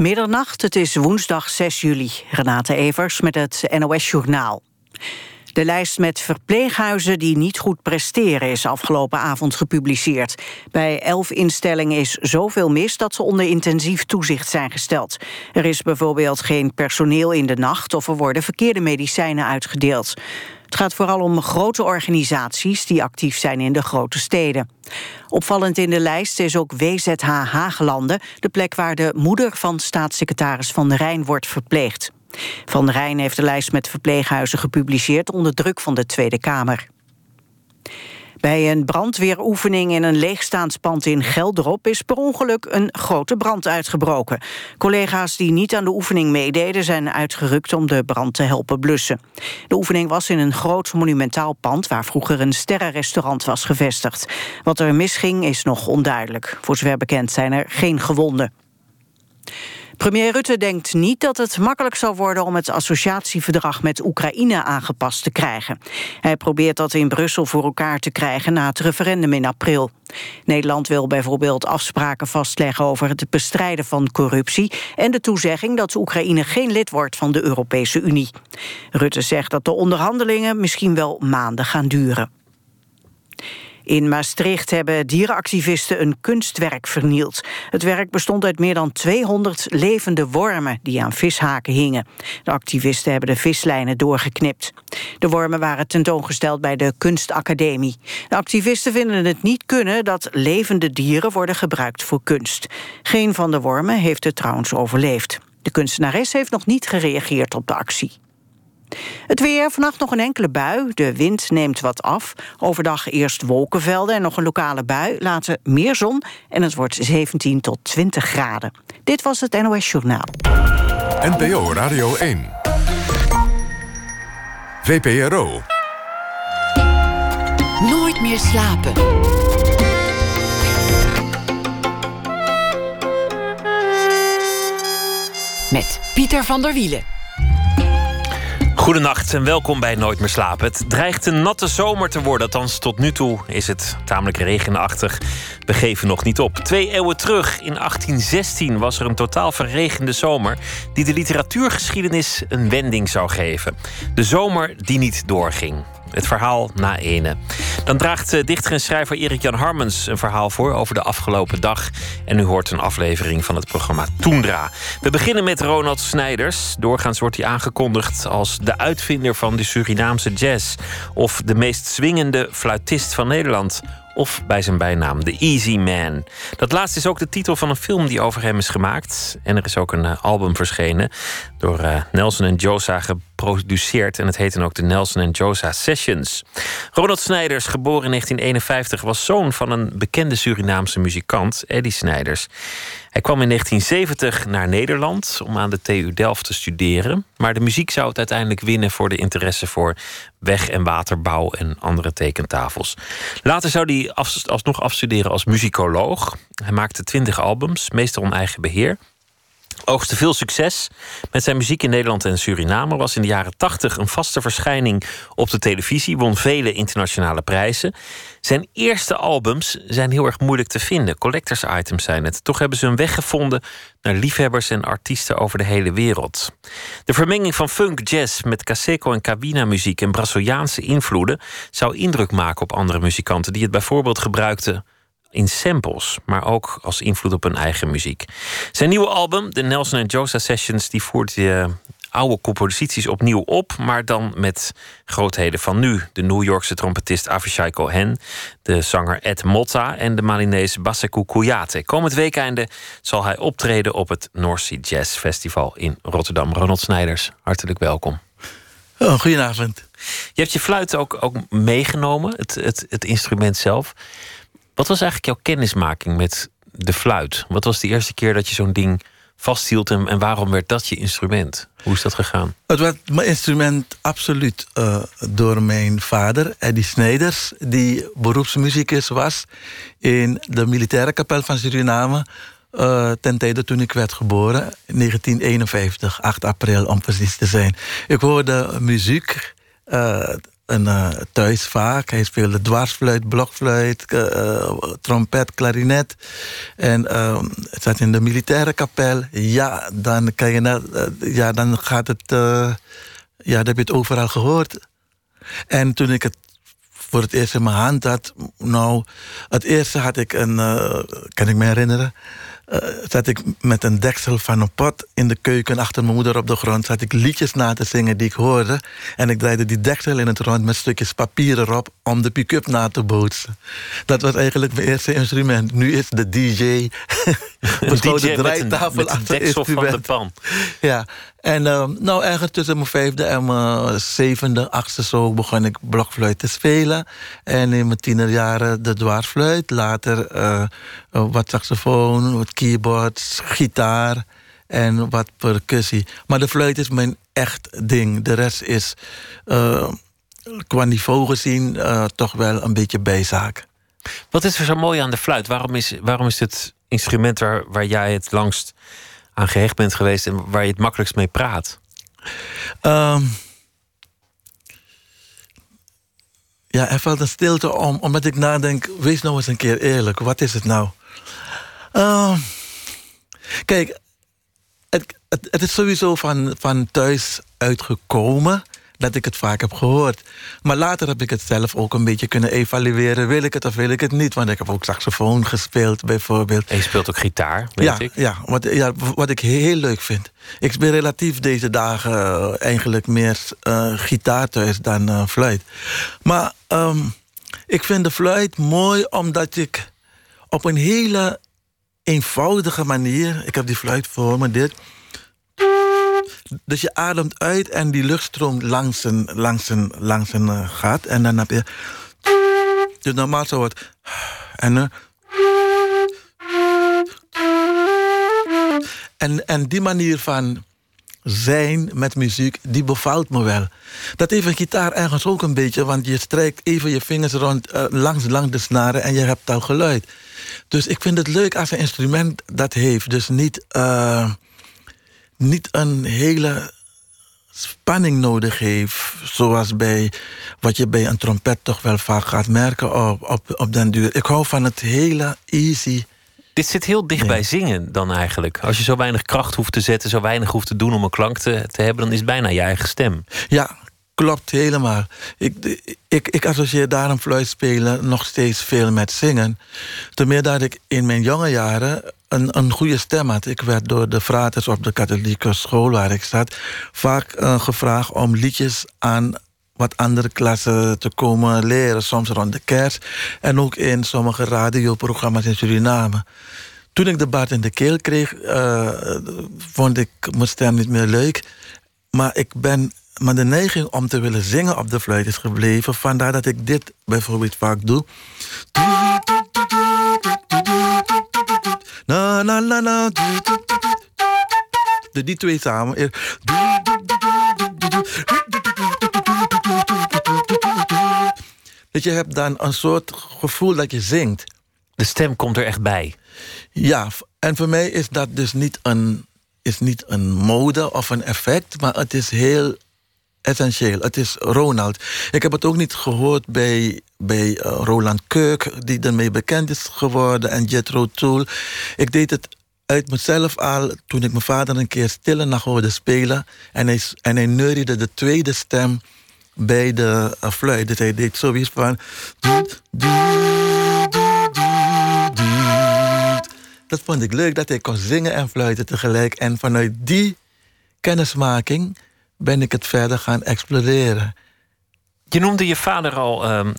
Middernacht, het is woensdag 6 juli. Renate Evers met het NOS Journaal. De lijst met verpleeghuizen die niet goed presteren... is afgelopen avond gepubliceerd. Bij elf instellingen is zoveel mis dat ze onder intensief toezicht zijn gesteld. Er is bijvoorbeeld geen personeel in de nacht... of er worden verkeerde medicijnen uitgedeeld. Het gaat vooral om grote organisaties die actief zijn in de grote steden. Opvallend in de lijst is ook WZH Haaglanden... de plek waar de moeder van staatssecretaris Van der Rijn wordt verpleegd. Van der Rijn heeft de lijst met verpleeghuizen gepubliceerd... onder druk van de Tweede Kamer. Bij een brandweeroefening in een leegstaand pand in Gelderop... is per ongeluk een grote brand uitgebroken. Collega's die niet aan de oefening meededen... zijn uitgerukt om de brand te helpen blussen. De oefening was in een groot monumentaal pand... waar vroeger een sterrenrestaurant was gevestigd. Wat er misging is nog onduidelijk. Voor zover bekend zijn er geen gewonden. Premier Rutte denkt niet dat het makkelijk zal worden om het associatieverdrag met Oekraïne aangepast te krijgen. Hij probeert dat in Brussel voor elkaar te krijgen na het referendum in april. Nederland wil bijvoorbeeld afspraken vastleggen over het bestrijden van corruptie en de toezegging dat Oekraïne geen lid wordt van de Europese Unie. Rutte zegt dat de onderhandelingen misschien wel maanden gaan duren. In Maastricht hebben dierenactivisten een kunstwerk vernield. Het werk bestond uit meer dan 200 levende wormen die aan vishaken hingen. De activisten hebben de vislijnen doorgeknipt. De wormen waren tentoongesteld bij de Kunstacademie. De activisten vinden het niet kunnen dat levende dieren worden gebruikt voor kunst. Geen van de wormen heeft het trouwens overleefd. De kunstenares heeft nog niet gereageerd op de actie. Het weer, vannacht nog een enkele bui. De wind neemt wat af. Overdag eerst wolkenvelden en nog een lokale bui. Later meer zon en het wordt 17 tot 20 graden. Dit was het NOS Journaal. NPO Radio 1. VPRO. Nooit meer slapen. Met Pieter van der Wielen. Goedenacht en welkom bij Nooit meer slapen. Het dreigt een natte zomer te worden, althans tot nu toe is het tamelijk regenachtig. We geven nog niet op. Twee eeuwen terug, in 1816, was er een totaal verregende zomer... die de literatuurgeschiedenis een wending zou geven. De zomer die niet doorging. Het verhaal na ene. Dan draagt eh, dichter en schrijver Erik Jan Harmens een verhaal voor over de afgelopen dag. En u hoort een aflevering van het programma Toendra. We beginnen met Ronald Snijders. Doorgaans wordt hij aangekondigd als de uitvinder van de Surinaamse jazz. Of de meest swingende fluitist van Nederland of bij zijn bijnaam The Easy Man. Dat laatste is ook de titel van een film die over hem is gemaakt. En er is ook een eh, album verschenen door uh, Nelson en Josa geproduceerd. En het heet ook de Nelson en Josa Sessions. Ronald Snijders, geboren in 1951, was zoon van een bekende Surinaamse muzikant, Eddie Snijders. Hij kwam in 1970 naar Nederland om aan de TU Delft te studeren. Maar de muziek zou het uiteindelijk winnen voor de interesse voor weg- en waterbouw en andere tekentafels. Later zou hij alsnog afstuderen als muzikoloog. Hij maakte twintig albums, meestal on eigen beheer oogste veel succes met zijn muziek in Nederland en Suriname. Was in de jaren 80 een vaste verschijning op de televisie. Won vele internationale prijzen. Zijn eerste albums zijn heel erg moeilijk te vinden. Collectors items zijn het. Toch hebben ze een weg gevonden naar liefhebbers en artiesten over de hele wereld. De vermenging van funk, jazz met caseco en cabina muziek en Braziliaanse invloeden zou indruk maken op andere muzikanten die het bijvoorbeeld gebruikten in samples, maar ook als invloed op hun eigen muziek. Zijn nieuwe album, de Nelson Josa Sessions, die voert de eh, oude composities opnieuw op, maar dan met grootheden van nu. De New Yorkse trompetist Avishai Cohen, de zanger Ed Motta en de Malinese Baseku Kouyaté. Komend weekende zal hij optreden op het North Sea Jazz Festival in Rotterdam. Ronald Snijders, hartelijk welkom. Oh, goedenavond. Je hebt je fluit ook, ook meegenomen, het, het, het instrument zelf. Wat was eigenlijk jouw kennismaking met de fluit? Wat was de eerste keer dat je zo'n ding vasthield en, en waarom werd dat je instrument? Hoe is dat gegaan? Het werd mijn instrument absoluut uh, door mijn vader, Eddie Snijders, die beroepsmuzikus was in de militaire kapel van Suriname. Uh, ten tijde toen ik werd geboren, 1951, 8 april om precies te zijn. Ik hoorde muziek, uh, een, uh, thuis vaak. Hij speelde dwarsfluit, blokfluit, uh, trompet, klarinet. En uh, zat in de militaire kapel. Ja, dan, kan je naar, ja, dan gaat het... ja, dan heb je het overal gehoord. En toen ik het voor het eerst in mijn hand had... Nou, het eerste had ik een... kan ik me herinneren zat ik met een deksel van een pot in de keuken achter mijn moeder op de grond. Zat ik liedjes na te zingen die ik hoorde. En ik draaide die deksel in het rond met stukjes papier erop om de pick-up na te bootsen. Dat was eigenlijk mijn eerste instrument. Nu is de DJ. de DJ draaitafel met een, met een deksel van de pan. Ja, en uh, nou, ergens tussen mijn vijfde en mijn zevende, achtste zo begon ik blokfluit te spelen. En in mijn tienerjaren de dwarsfluit. Later uh, wat saxofoon, wat keyboards, gitaar en wat percussie. Maar de fluit is mijn echt ding. De rest is uh, qua niveau gezien uh, toch wel een beetje bijzaak. Wat is er zo mooi aan de fluit? Waarom is, waarom is het instrument waar, waar jij het langst aan gehecht bent geweest en waar je het makkelijkst mee praat? Um, ja, er valt een stilte om, omdat ik nadenk, wees nou eens een keer eerlijk, wat is het nou? Uh, kijk, het, het, het, is sowieso van, van thuis uitgekomen dat ik het vaak heb gehoord. Maar later heb ik het zelf ook een beetje kunnen evalueren. Wil ik het of wil ik het niet? Want ik heb ook saxofoon gespeeld, bijvoorbeeld. En je speelt ook gitaar, weet ja, ik. Ja wat, ja, wat ik heel leuk vind. Ik speel relatief deze dagen uh, eigenlijk meer uh, gitaar thuis dan uh, fluit. Maar um, ik vind de fluit mooi omdat ik op een hele eenvoudige manier... Ik heb die fluit voor me, dit... Dus je ademt uit en die lucht stroomt langs een, langs een uh, gat. En dan heb je... Dus normaal zou het... En, uh, en, en die manier van zijn met muziek, die bevalt me wel. Dat heeft een gitaar ergens ook een beetje... want je strijkt even je vingers rond, uh, langs, langs de snaren... en je hebt al geluid. Dus ik vind het leuk als een instrument dat heeft. Dus niet... niet een hele spanning nodig heeft. Zoals bij wat je bij een trompet toch wel vaak gaat merken op, op, op den duur. Ik hou van het hele easy. Dit zit heel dicht bij zingen dan eigenlijk. Als je zo weinig kracht hoeft te zetten, zo weinig hoeft te doen om een klank te, te hebben, dan is het bijna je eigen stem. Ja, klopt helemaal. Ik, ik, ik associeer daarom fluitspelen nog steeds veel met zingen. Ten meer dat ik in mijn jonge jaren een, een goede stem had. Ik werd door de fraters op de katholieke school waar ik zat... vaak uh, gevraagd om liedjes aan wat andere klassen te komen leren. Soms rond de kerst. En ook in sommige radioprogramma's in Suriname. Toen ik de baard in de keel kreeg, uh, vond ik mijn stem niet meer leuk. Maar ik ben maar de neiging om te willen zingen op de fluit is gebleven. Vandaar dat ik dit bijvoorbeeld vaak doe. Na, na, na, die twee samen. Dat je hebt dan een soort gevoel dat je zingt. De stem komt er echt bij. Ja, en voor mij is dat dus niet een, is niet een mode of een effect, maar het is heel essentieel. Het is Ronald. Ik heb het ook niet gehoord bij, bij uh, Roland Keuk, die ermee bekend is geworden, en Jethro Tull. Ik deed het uit mezelf al toen ik mijn vader een keer stille nacht hoorde spelen. En hij, en hij neuriede de tweede stem bij de uh, fluit. Dus hij deed zoiets van... Dat vond ik leuk, dat hij kon zingen en fluiten tegelijk. En vanuit die kennismaking ben ik het verder gaan exploreren. Je noemde je vader al, um,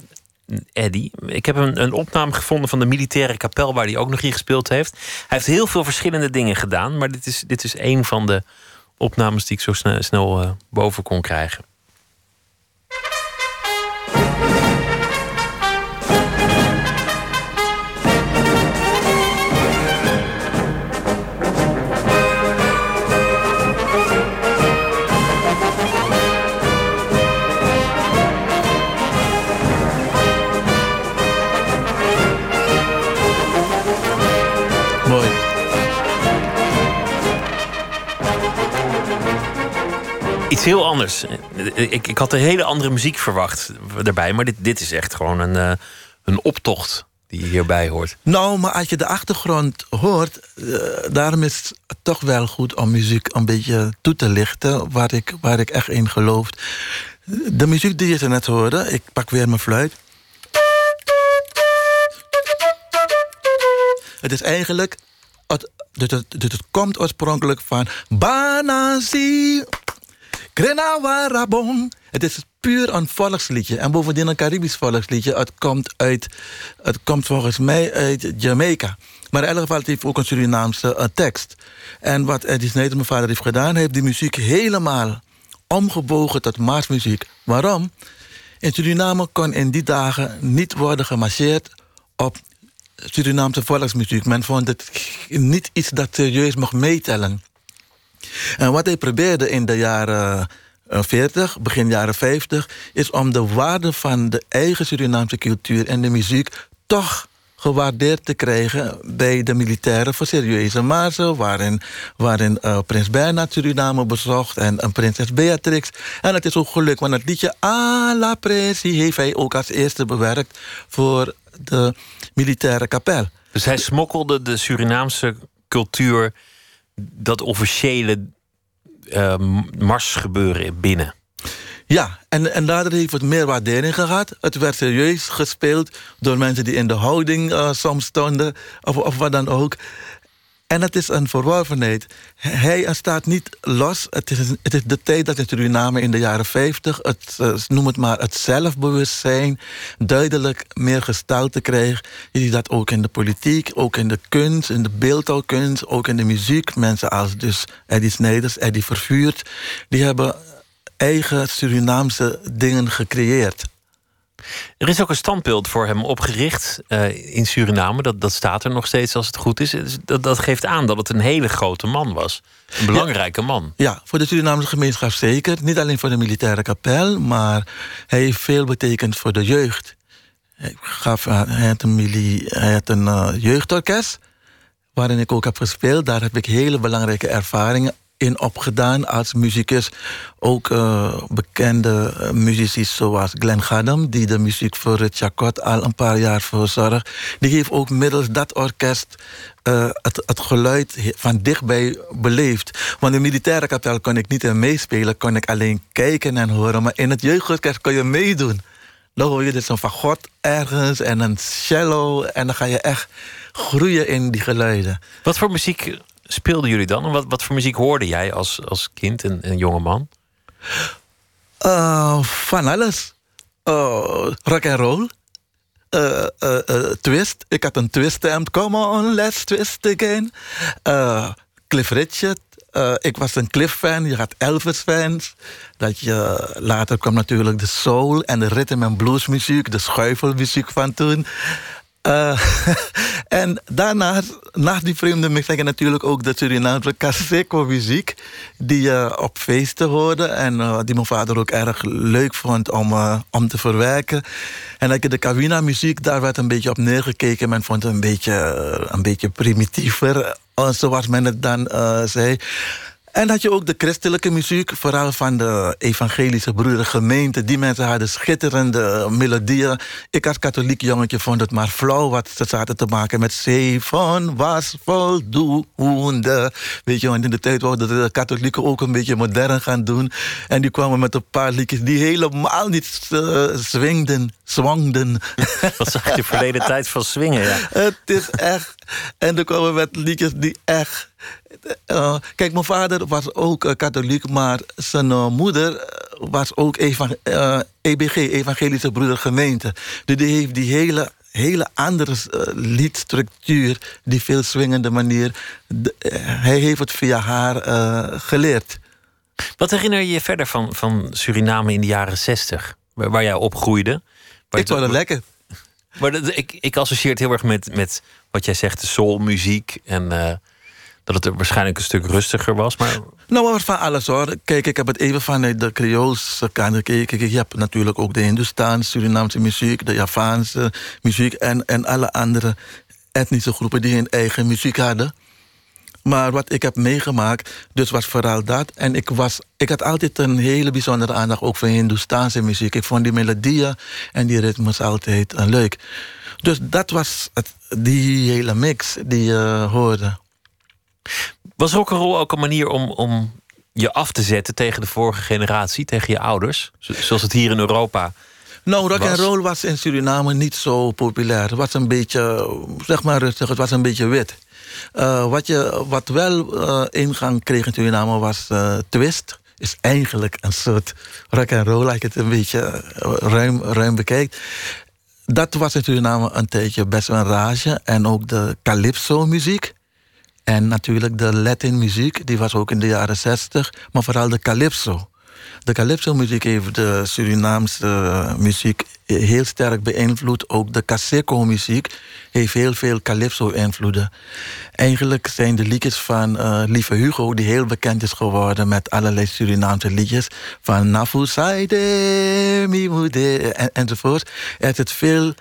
Eddie. Ik heb een, een, opname gevonden van de militaire kapel waar hij ook nog in gespeeld heeft. Hij heeft heel veel verschillende dingen gedaan, maar dit is, dit is een van de opnames die ik zo snel, snel uh, boven kon krijgen. Iets heel anders. Ik, ik had een hele andere muziek verwacht erbij. Maar dit, dit is echt gewoon een, uh, een optocht die hierbij hoort. Nou, maar als je de achtergrond hoort... Uh, daarom is het toch wel goed om muziek een beetje toe te lichten... waar ik, waar ik echt in geloof. De muziek die je net hoorde, ik pak weer mijn fluit... Het is eigenlijk... Het, het, het komt oorspronkelijk van... Banasi, Grenawarabon. Het is puur een volksliedje. En bovendien een Caribisch volksliedje. Het komt, uit, het komt volgens mij uit Jamaica. Maar in elk geval het heeft ook een Surinaamse uh, tekst. En wat Eddie Sneijder, mijn vader, heeft gedaan... heeft die muziek helemaal omgebogen tot marsmuziek. Waarom? In Suriname kon in die dagen niet worden gemarcheerd op Surinaamse volksmuziek. Men vond het niet iets dat serieus mocht meetellen. En wat hij probeerde in de jaren 40, eh, begin jaren 50... is om de waarde van de eigen Surinaamse cultuur en de muziek... toch gewaardeerd te krijgen bij de militairen voor serieuze mazen... waarin, waarin uh, prins Bernhard Suriname bezocht en een prinses Beatrix. En het is ook gelukt, want het liedje A la Pressie... heeft hij ook als eerste bewerkt voor de militaire kapel. Dus hij smokkelde de Surinaamse cultuur... dat officiële uh, marsgebeuren binnen. Ja, en, en daardoor heeft het meer waardering gehad. Het werd serieus gespeeld door mensen die in de houding uh, soms stonden, of, of wat dan ook. En het is een verworvenheid. Hij staat niet los. Het is, het is de tijd dat in Suriname in de jaren 50... Het, uh, noem het maar het zelfbewustzijn... duidelijk meer gestalte kreeg. Je ziet dat ook in de politiek, ook in de kunst... in de beeldhouwkunst, ook in de muziek. Mensen als dus Eddie Snijders, Eddie Vervuurd... die hebben eigen Surinaamse dingen gecreëerd. Er is ook een standbeeld voor hem opgericht uh, in Suriname. Dat, dat staat er nog steeds als het goed is. Dus dat, dat geeft aan dat het een hele grote man was. Een belangrijke man. Ja, voor de Surinaamse gemeenschap zeker. Niet alleen voor de militaire kapel, maar hij heeft veel betekend voor de jeugd. Hij, gaf, hij had een, hij had een uh, jeugdorkest waarin ik ook heb gespeeld. Daar heb ik hele belangrijke ervaringen in opgedaan als muzikus. Ook uh, bekende uh, muzici zoals Glenn Gadam... die de muziek voor het Chakot al een paar jaar verzorgt. Die heeft ook middels dat orkest uh, het, het geluid van dichtbij beleefd. Want in militaire kapel kon ik niet in meespelen... kon ik alleen kijken en horen. Maar in het jeugdorkest kon je meedoen. Dan hoor je dus een fagot ergens en een cello... en dan ga je echt groeien in die geluiden. Wat voor muziek speelden jullie dan? En wat, wat voor muziek hoorde jij als, als kind en, en jonge man? Uh, van alles. Uh, rock and roll. Uh, twist. Ik had een twist Come on, let's twist again. Cliff Richard. ik was een Cliff-fan. Je had Elvis-fans. Dat je, later kwam natuurlijk de soul en de rhythm and blues muziek. De schuifelmuziek van toen. Uh, en daarna, na die vreemde mix, heb je natuurlijk ook de Surinaamse Caseco-muziek... die je op feesten hoorde en uh, die mijn vader ook erg leuk vond om, om te verwerken. En dat de Kawina-muziek, daar werd een beetje op neergekeken. Men vond het een beetje, een beetje primitiever, zoals men het dan zei. En dat je ook de christelijke muziek, vooral van de evangelische broedergemeente... die mensen hadden schitterende melodieën. Ik als katholiek jongetje vond het maar flauw wat ze zaten te maken... met zeven was voldoende. Weet je, want in de tijd wilden de katholieken ook een beetje modern gaan doen. En die kwamen met een paar liedjes die helemaal niet uh, swingden, zwangden. Wat zag je verleden tijd van swingen, ja. Het is echt... En dan kwamen met liedjes die echt uh, kijk, mijn vader was ook uh, katholiek, maar zijn moeder was ook EBG, Evangelische Broedergemeente. Dus die heeft die hele, hele andere liedstructuur, die veel swingende manier. hij heeft het via haar geleerd. Wat herinner je je verder van, van Suriname in de jaren zestig, waar, waar jij opgroeide? Waar ik vond het lekker. Maar dat, ik, ik associeer het heel erg met, met wat jij zegt, de soulmuziek en dat het waarschijnlijk een stuk rustiger was. Maar... Nou, van alles hoor. Kijk, ik heb het even vanuit de Creoolse kant gekeken. Je hebt natuurlijk ook de Hindoestaanse, Surinaamse muziek, de Javaanse muziek en, en alle andere etnische groepen die hun eigen muziek hadden. Maar wat ik heb meegemaakt, dus was vooral dat. En ik, was, ik had altijd een hele bijzondere aandacht ook voor Hindoestaanse muziek. Ik vond die melodieën en die ritmes altijd uh, leuk. Dus dat was het, die hele mix die je hoorde. Was rock'n'roll ook een manier om, om je af te zetten tegen de vorige generatie, tegen je ouders? Zoals het hier in Europa nou, rock and roll was in Suriname niet zo populair. Het was een beetje, zeg maar rustig, het was een beetje wit. Uh, wat, je, wat wel uh, ingang kreeg in Suriname was uh, twist. Is eigenlijk een soort rock and roll, als je het een beetje ruim, ruim bekijkt. Dat was in Suriname een tijdje best wel een rage. En ook de calypso-muziek. En natuurlijk de Latin-muziek, die was ook in de jaren 60. Maar vooral de calypso. De calypso-muziek heeft de Surinaamse muziek heel sterk beïnvloed. Ook de Caseco-muziek heeft heel veel calypso-invloeden. Eigenlijk zijn de liedjes van uh, Lieve Hugo... die heel bekend is geworden met allerlei Surinaamse liedjes... van Nafu Saide, Mimude en, enzovoort. Er zit veel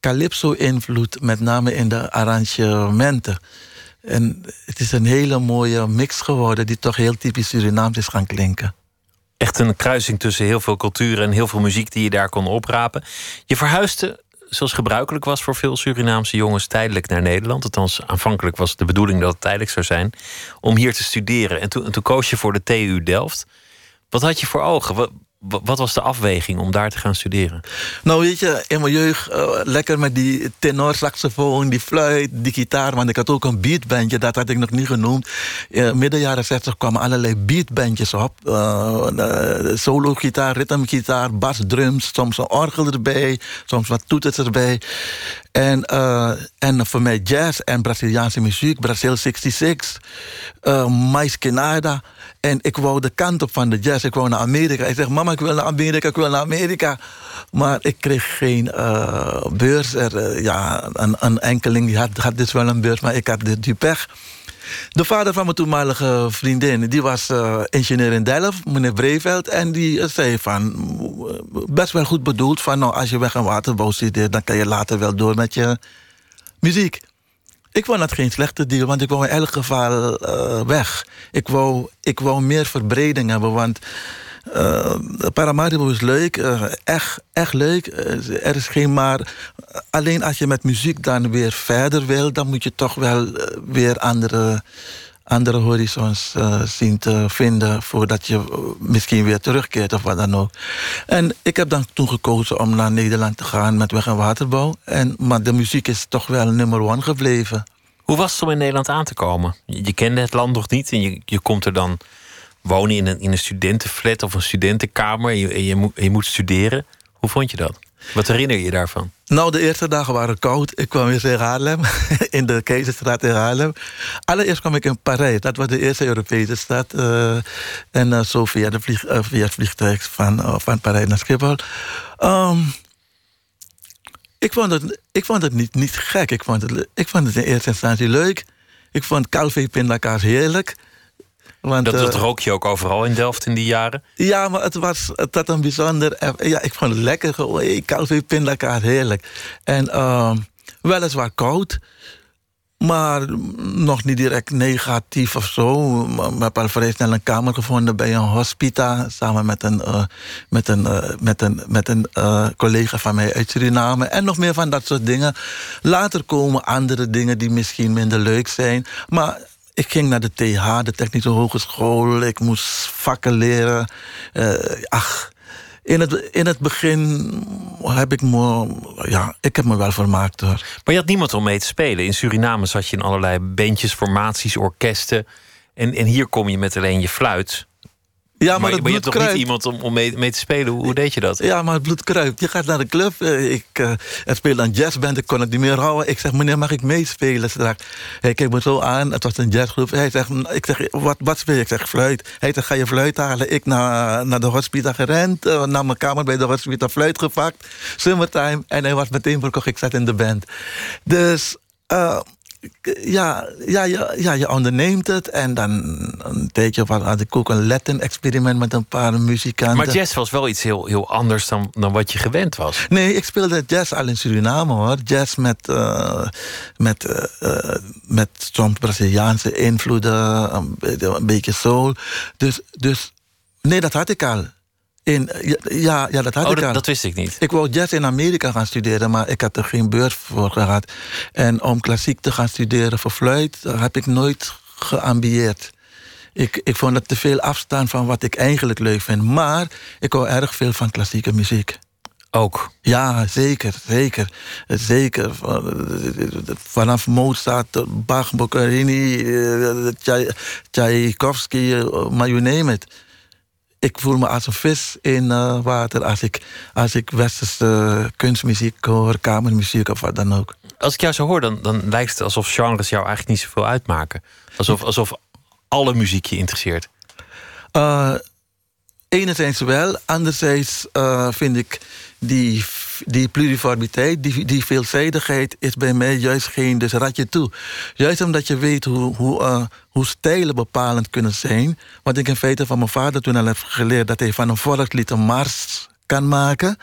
calypso-invloed, met name in de arrangementen. En het is een hele mooie mix geworden... die toch heel typisch Surinaams is gaan klinken echt een kruising tussen heel veel culturen en heel veel muziek die je daar kon oprapen. Je verhuisde, zoals gebruikelijk was voor veel Surinaamse jongens, tijdelijk naar Nederland. Althans, aanvankelijk was de bedoeling dat het tijdelijk zou zijn. Om hier te studeren. En toen, en toen koos je voor de TU Delft. Wat had je voor ogen? wat was de afweging om daar te gaan studeren? Nou, weet je, in mijn jeugd uh, lekker met die saxofoon, die fluit, die gitaar. Want ik had ook een beatbandje, dat had ik nog niet genoemd. Midden jaren 60 kwamen allerlei beatbandjes op. Uh, Solo-gitaar, ritmegitaar, basdrums, soms een orgel erbij, soms wat toeters erbij. En, en voor mij jazz en Braziliaanse muziek, Brazil 66, uh, Mais Kenada. En ik wou de kant op van de jazz. Ik wou naar Amerika. Ik zeg, mama, ik wil naar Amerika, ik wil naar Amerika. Maar ik kreeg geen uh, beurs. Er, uh, ja, een, een, enkeling die had, dus wel een beurs, maar ik had die pech. De vader van mijn toenmalige vriendin, die was uh, ingenieur in Delft, meneer Breveld. En die zei van, best wel goed bedoeld, van nou, als je weg en waterbouw studeert... dan kan je later wel door met je muziek. Ik vond dat geen slechte deal, want ik wou in elk geval uh, weg. Ik wou, ik wou meer verbreding hebben, want uh, Paramaribo is leuk, uh, echt, echt leuk. er is geen maar. Alleen als je met muziek dan weer verder wil, dan moet je toch wel weer andere, andere horizons zien te vinden voordat je misschien weer terugkeert of wat dan ook. En ik heb dan toen gekozen om naar Nederland te gaan met weg- en waterbouw. En, maar de muziek is toch wel nummer one gebleven. Hoe was het om in Nederland aan te komen? Je kende het land nog niet en je, je komt er dan wonen in een, in een studentenflat of een studentenkamer en je, je, je moet studeren. Hoe vond je dat? Wat herinner je je daarvan? Nou, de eerste dagen waren koud. Ik kwam weer in Haarlem, in de Keizerstraat in Haarlem. Allereerst kwam ik in Parijs. Dat was de eerste Europese stad. Uh, en uh, zo via, de vlieg, uh, via het vliegtuig van, van Parijs naar Schiphol. Um, ik vond het, ik vond het niet, niet gek. Ik vond, het, ik vond het in eerste instantie leuk. Ik vond calvé pindakaas heerlijk. Want, dat, dat uh, rook je ook overal in Delft in die jaren? Ja, maar het was het had een bijzonder... Ja, ik vond het lekker. Calvé pindakaas heerlijk. En uh, weliswaar koud. Maar nog niet direct negatief of zo. Ik heb al vrij snel een kamer gevonden bij een hospita. Samen met een, uh, met een, uh, met een, met een uh, collega van mij uit Suriname. En nog meer van dat soort dingen. Later komen andere dingen die misschien minder leuk zijn. Maar ik ging naar de TH, de Technische Hogeschool. Ik moest vakken leren. ach, in het, in het begin heb ik me, ja, ik heb me wel vermaakt hoor. Maar je had niemand om mee te spelen. In Suriname zat je in allerlei bandjes, formaties, orkesten. En, en hier kom je met alleen je fluit. Ja, maar, maar, het maar je hebt toch niet iemand om, om mee, mee te spelen? Hoe, hoe deed je dat? Ja, maar het bloed kruipt. Je gaat naar de club. eh, Ik, uh, er speelde een jazzband. Ik kon het niet meer houden. Ik zeg, meneer, mag ik meespelen straks? Hij kijkt me zo aan. Het was een jazzgroep. Hij zegt, ik zeg, wat, wat speel je? Ik zeg, fluit. Hij zegt, ga je fluit halen? Ik naar, naar de hospita gerend. eh, naar mijn kamer bij de hospita fluit gepakt. Summertime. En hij was meteen verkocht. Ik zat in de band. Dus... eh, ja, ja, ja, ja, je onderneemt het en dan een tijdje had ik ook een Latin-experiment met een paar muzikanten. Maar jazz was wel iets heel, heel anders dan, dan wat je gewend was. Nee, ik speelde jazz al in Suriname hoor. Jazz met, uh, met, uh, met soms Braziliaanse invloeden, een, een beetje soul. Dus, dus nee, dat had ik al. In, ja, ja, dat had oh, ik dat, dat, wist ik niet. Ik wou jazz in Amerika gaan studeren, maar ik had er geen beurs voor gehad. En om klassiek te gaan studeren voor fluit, heb ik nooit geambieerd. Ik, ik vond het te veel afstaan van wat ik eigenlijk leuk vind. Maar ik hou erg veel van klassieke muziek. Ook? Ja, zeker, zeker. Zeker. Vanaf Mozart, Bach, Boccherini, Tchaikovsky, maar you name it ik voel me als een vis in uh, water als ik, als ik westerse kunstmuziek hoor, kamermuziek of wat dan ook. Als ik jou zo hoor, dan, dan lijkt het alsof genres jou eigenlijk niet zoveel uitmaken. Alsof, alsof alle muziek je interesseert. Uh, enerzijds wel, anderzijds uh, vind ik die die pluriformiteit, die, die veelzijdigheid is bij mij juist geen dus ratje toe. Juist omdat je weet hoe, hoe, uh, hoe stijlen bepalend kunnen zijn. Wat ik in feite van mijn vader toen al heb geleerd... dat hij van een volkslied een mars kan maken.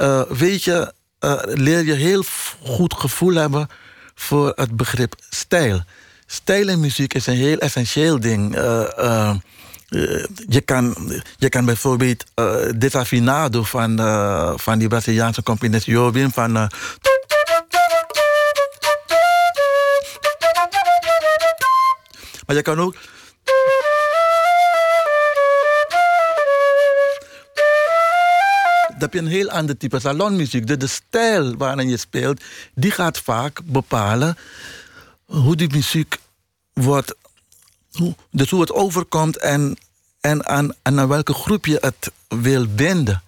Uh, weet je, uh, leer je heel goed gevoel hebben voor het begrip stijl. Stijl in muziek is een heel essentieel ding. Uh, je, kan, je kan bijvoorbeeld uh, Desafinado van, uh, van die Braziliaanse componist Jobim van. maar je kan ook. Dat heb je een heel ander type salonmuziek. De, de stijl waarin je speelt, die gaat vaak bepalen hoe die muziek wordt dus hoe het overkomt en, en aan, en aan welke groep je het wil binden.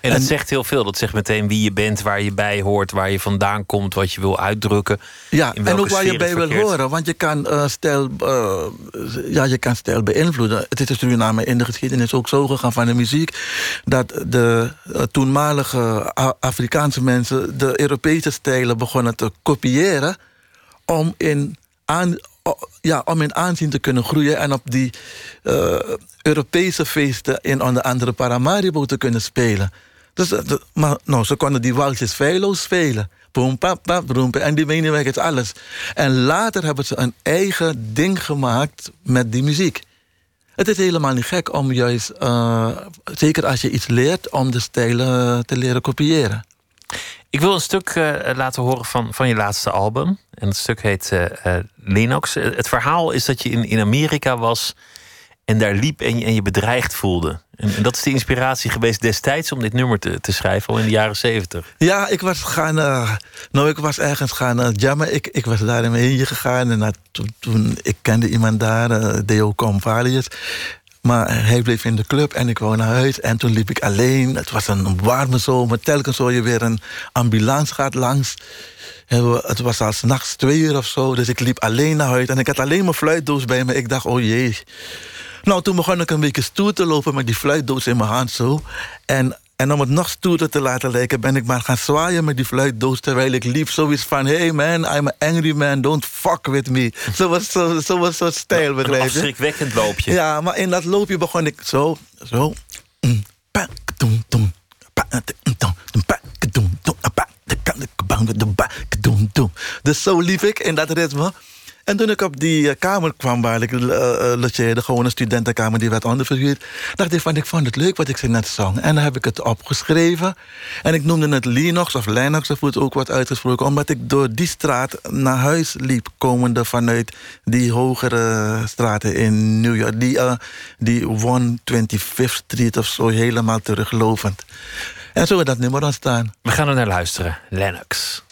En dat zegt heel veel. Dat zegt meteen wie je bent, waar je bij hoort, waar je vandaan komt, wat je wil uitdrukken. Ja, en ook waar je bij wil horen. Want je kan, uh, stijl, uh, ja, je kan stijl beïnvloeden. Het is in Suriname in de geschiedenis ook zo gegaan van de muziek. dat de uh, toenmalige Afrikaanse mensen de Europese stijlen begonnen te kopiëren. om in aan, ja, om in aanzien te kunnen groeien en op die uh, Europese feesten in onder andere Paramaribo te kunnen spelen. Dus, uh, maar nou, ze konden die waltjes feilloos spelen. Boom, pap, pap, boom, en die menenweg is alles. En later hebben ze een eigen ding gemaakt met die muziek. Het is helemaal niet gek om juist, uh, zeker als je iets leert, om de stijlen te leren kopiëren. Ik wil een stuk uh, laten horen van, van je laatste album. En het stuk heet uh, uh, Linux. Het verhaal is dat je in, in Amerika was en daar liep en je, en je bedreigd voelde. En, en, dat is de inspiratie geweest destijds om dit nummer te, te schrijven, al in de jaren zeventig. Ja, ik was gaan. nou, ik was ergens gaan jammen. Ik, ik was daar in mijn eentje gegaan. En toen, toen, ik kende iemand daar, Deo Convalius. Maar hij bleef in de club en ik wou naar huis. En toen liep ik alleen. Het was een warme zomer. Telkens hoor je weer een ambulance gaat langs. Het was al s'nachts twee uur of zo. Dus ik liep alleen naar huis. En ik had alleen mijn fluitdoos bij me. Ik dacht, oh jee. Nou, toen begon ik een beetje stoer te lopen met die fluitdoos in mijn hand zo. En en om het nog stoerder te laten lijken, ben ik maar gaan zwaaien met die fluitdoos terwijl ik liep. Zoiets van: hey man, I'm an angry man, don't fuck with me. Zo was zo'n zo, was zo stijl, begrijp je? Een afschrikwekkend loopje. Ja, maar in dat loopje begon ik zo, zo. Dus zo liep ik in dat ritme. En toen ik op die eh, kamer kwam waar ik uh, logeerde, gewoon een studentenkamer die werd onderverhuurd, dacht ik van ik vond het leuk wat ik ze net zong. En dan heb ik het opgeschreven. En ik noemde het Linux of Linux, of het ook wat uitgesproken, omdat ik door die straat naar huis liep, komende vanuit die hogere straten in New York. Die, die 125th Street of zo, helemaal teruglovend. En zo is dat nummer ontstaan. We gaan er naar luisteren. Lennox.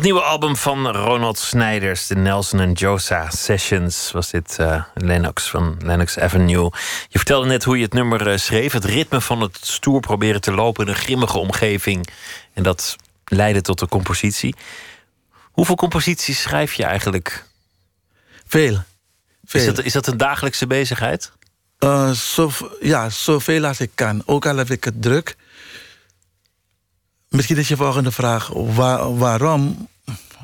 Het nieuwe album van Ronald Snijders, de Nelson en Josa Sessions, was dit uh, Lennox van Lennox Avenue. Je vertelde net hoe je het nummer uh, schreef. Het ritme van het stoer proberen te lopen in een grimmige omgeving. En dat leidde tot de compositie. Hoeveel composities schrijf je eigenlijk? Veel. Veel. Is, dat, is dat een dagelijkse bezigheid? Uh, zo, ja, zoveel als ik kan. Ook al heb ik het druk. Misschien is je volgende vraag waar, waarom?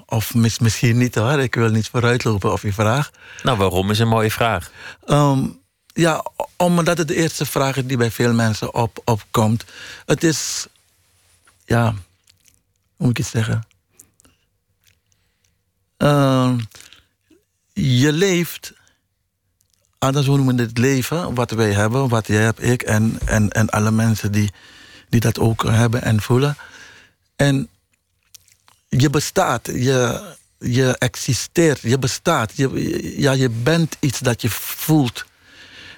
Of mis, misschien niet hoor, ik wil niet vooruitlopen op je vraag. Nou, waarom is een mooie vraag. Um, ja, omdat het de eerste vraag is die bij veel mensen op, opkomt. Het is, ja, hoe moet ik het zeggen? Uh, je leeft, anders hoe noemen we het leven, wat wij hebben, wat jij hebt, ik en, en, en alle mensen die, die dat ook hebben en voelen. En je bestaat, je, je existeert, je bestaat. Je, ja, je bent iets dat je voelt.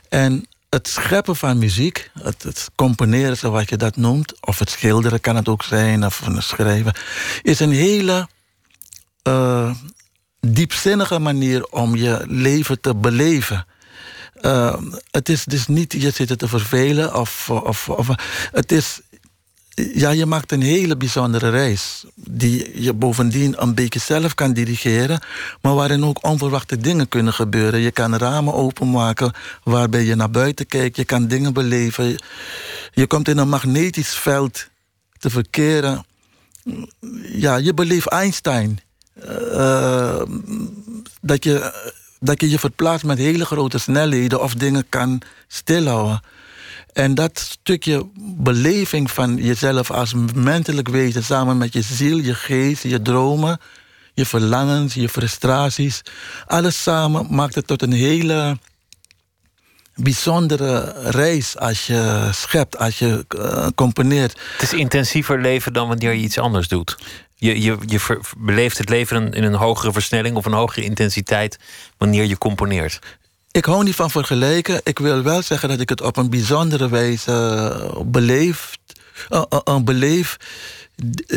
En het scheppen van muziek, het, het componeren zoals je dat noemt, of het schilderen kan het ook zijn, of het schrijven, is een hele uh, diepzinnige manier om je leven te beleven. Uh, het is dus niet je zitten te vervelen of, of, of het is ja, je maakt een hele bijzondere reis. Die je bovendien een beetje zelf kan dirigeren. Maar waarin ook onverwachte dingen kunnen gebeuren. Je kan ramen openmaken waarbij je naar buiten kijkt. Je kan dingen beleven. Je komt in een magnetisch veld te verkeren. Ja, je beleeft Einstein. Uh, dat, je, dat je je verplaatst met hele grote snelheden of dingen kan stilhouden. En dat stukje beleving van jezelf als menselijk wezen, samen met je ziel, je geest, je dromen, je verlangens, je frustraties, alles samen maakt het tot een hele bijzondere reis als je schept, als je uh, componeert. Het is intensiever leven dan wanneer je iets anders doet. Je, je, je beleeft het leven in een hogere versnelling of een hogere intensiteit wanneer je componeert. Ik hou niet van vergelijken. Ik wil wel zeggen dat ik het op een bijzondere wijze uh, beleef. Uh, uh, beleef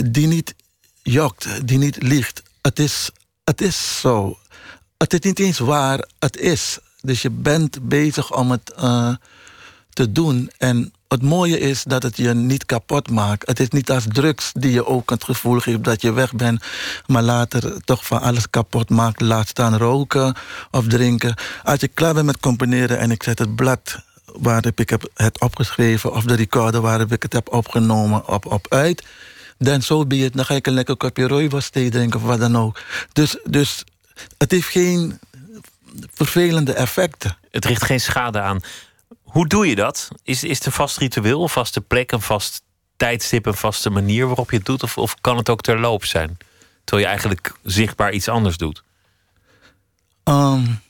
die niet jokt, die niet liegt. Het is, het is zo. Het is niet eens waar, het is. Dus je bent bezig om het te doen. En het mooie is dat het je niet kapot maakt. Het is niet als drugs die je ook het gevoel geeft dat je weg bent, maar later toch van alles kapot maakt. Laat staan roken of drinken. Als je klaar bent met componeren en ik zet het blad waarop ik heb het opgeschreven of de recorder waarop ik het heb opgenomen op, op uit, dan zo be het. Dan ga ik een lekker kopje rooibos thee drinken of wat dan ook. Dus, dus het heeft geen vervelende effecten. Het richt geen schade aan. Hoe doe je dat? Is, is een vast ritueel, een vaste plek, een vast tijdstip, een vaste manier waarop je het doet? Of, of kan het ook terloops zijn? Terwijl je eigenlijk zichtbaar iets anders doet? Um,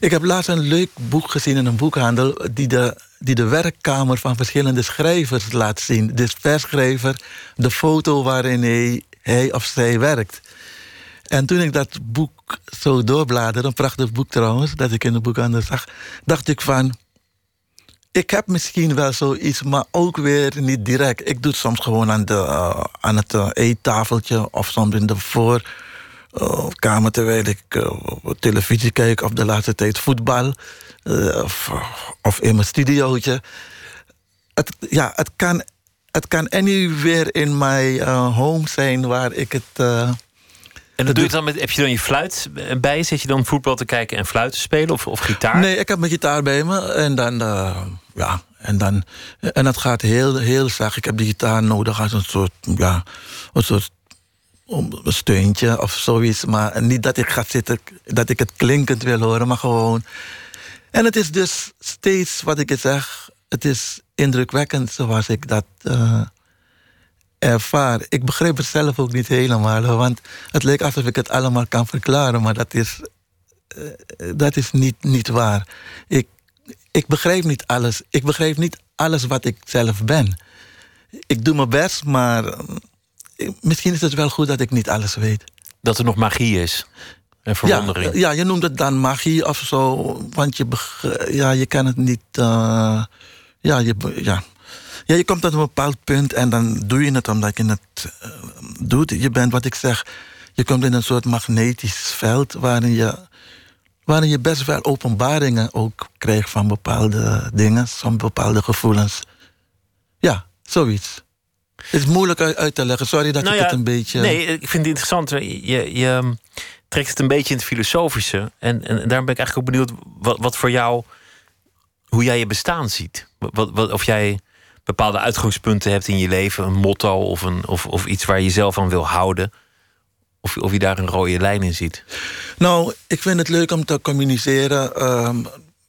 ik heb laatst een leuk boek gezien in een boekhandel... die de, die de werkkamer van verschillende schrijvers laat zien. De verschrijver, de foto waarin hij, hij of zij werkt. En toen ik dat boek zo doorbladerde, een prachtig boek trouwens, dat ik in de boekhandel zag, dacht ik van. Ik heb misschien wel zoiets, maar ook weer niet direct. Ik doe het soms gewoon aan, de, uh, aan het uh, eettafeltje of soms in de voorkamer uh, terwijl ik televisie kijk of de laatste tijd voetbal of, in mijn studiootje. Het, ja, het kan, het kan anywhere in mijn home zijn waar ik het en dat doe je dan met, heb je dan je fluit bij? Zit je dan voetbal te kijken en fluit te spelen of, of gitaar? Nee, ik heb mijn gitaar bij me. En dan, uh, ja, en dan, en dat gaat heel, heel zacht. Ik heb die gitaar nodig als een soort, ja, een soort een steuntje of zoiets. Maar niet dat ik ga zitten, dat ik het klinkend wil horen, maar gewoon. En het is dus steeds wat ik zeg, het is indrukwekkend zoals ik dat. Uh, ervaar. Ik begrijp het zelf ook niet helemaal, want het lijkt alsof ik het allemaal kan verklaren, maar dat is, uh, dat is niet, niet waar. Ik, ik begrijp niet alles. Ik begrijp niet alles wat ik zelf ben. Ik doe mijn best, maar uh, misschien is het wel goed dat ik niet alles weet. Dat er nog magie is. En verwondering. Ja, ja je noemt het dan magie of zo, want je, ja, je kan het niet. Uh, ja, je, ja, Ja, je komt tot een bepaald punt en dan doe je het omdat je het uh, doet. Je bent, wat ik zeg, je komt in een soort magnetisch veld waarin je, waarin je best wel openbaringen ook krijgt van bepaalde dingen, van bepaalde gevoelens. Ja, zoiets. Het is moeilijk uit te leggen. Sorry dat Nou ik ja, het een beetje. Nee, ik vind het interessant. Je, je um, trekt het een beetje in het filosofische. En, en daarom ben ik eigenlijk ook benieuwd wat, wat voor jou, hoe jij je bestaan ziet. Wat, wat, of jij bepaalde uitgangspunten hebt in je leven, een motto of, een, of, of iets waar je zelf aan wil houden. Of, of je daar een rode lijn in ziet. Nou, ik vind het leuk om te communiceren uh,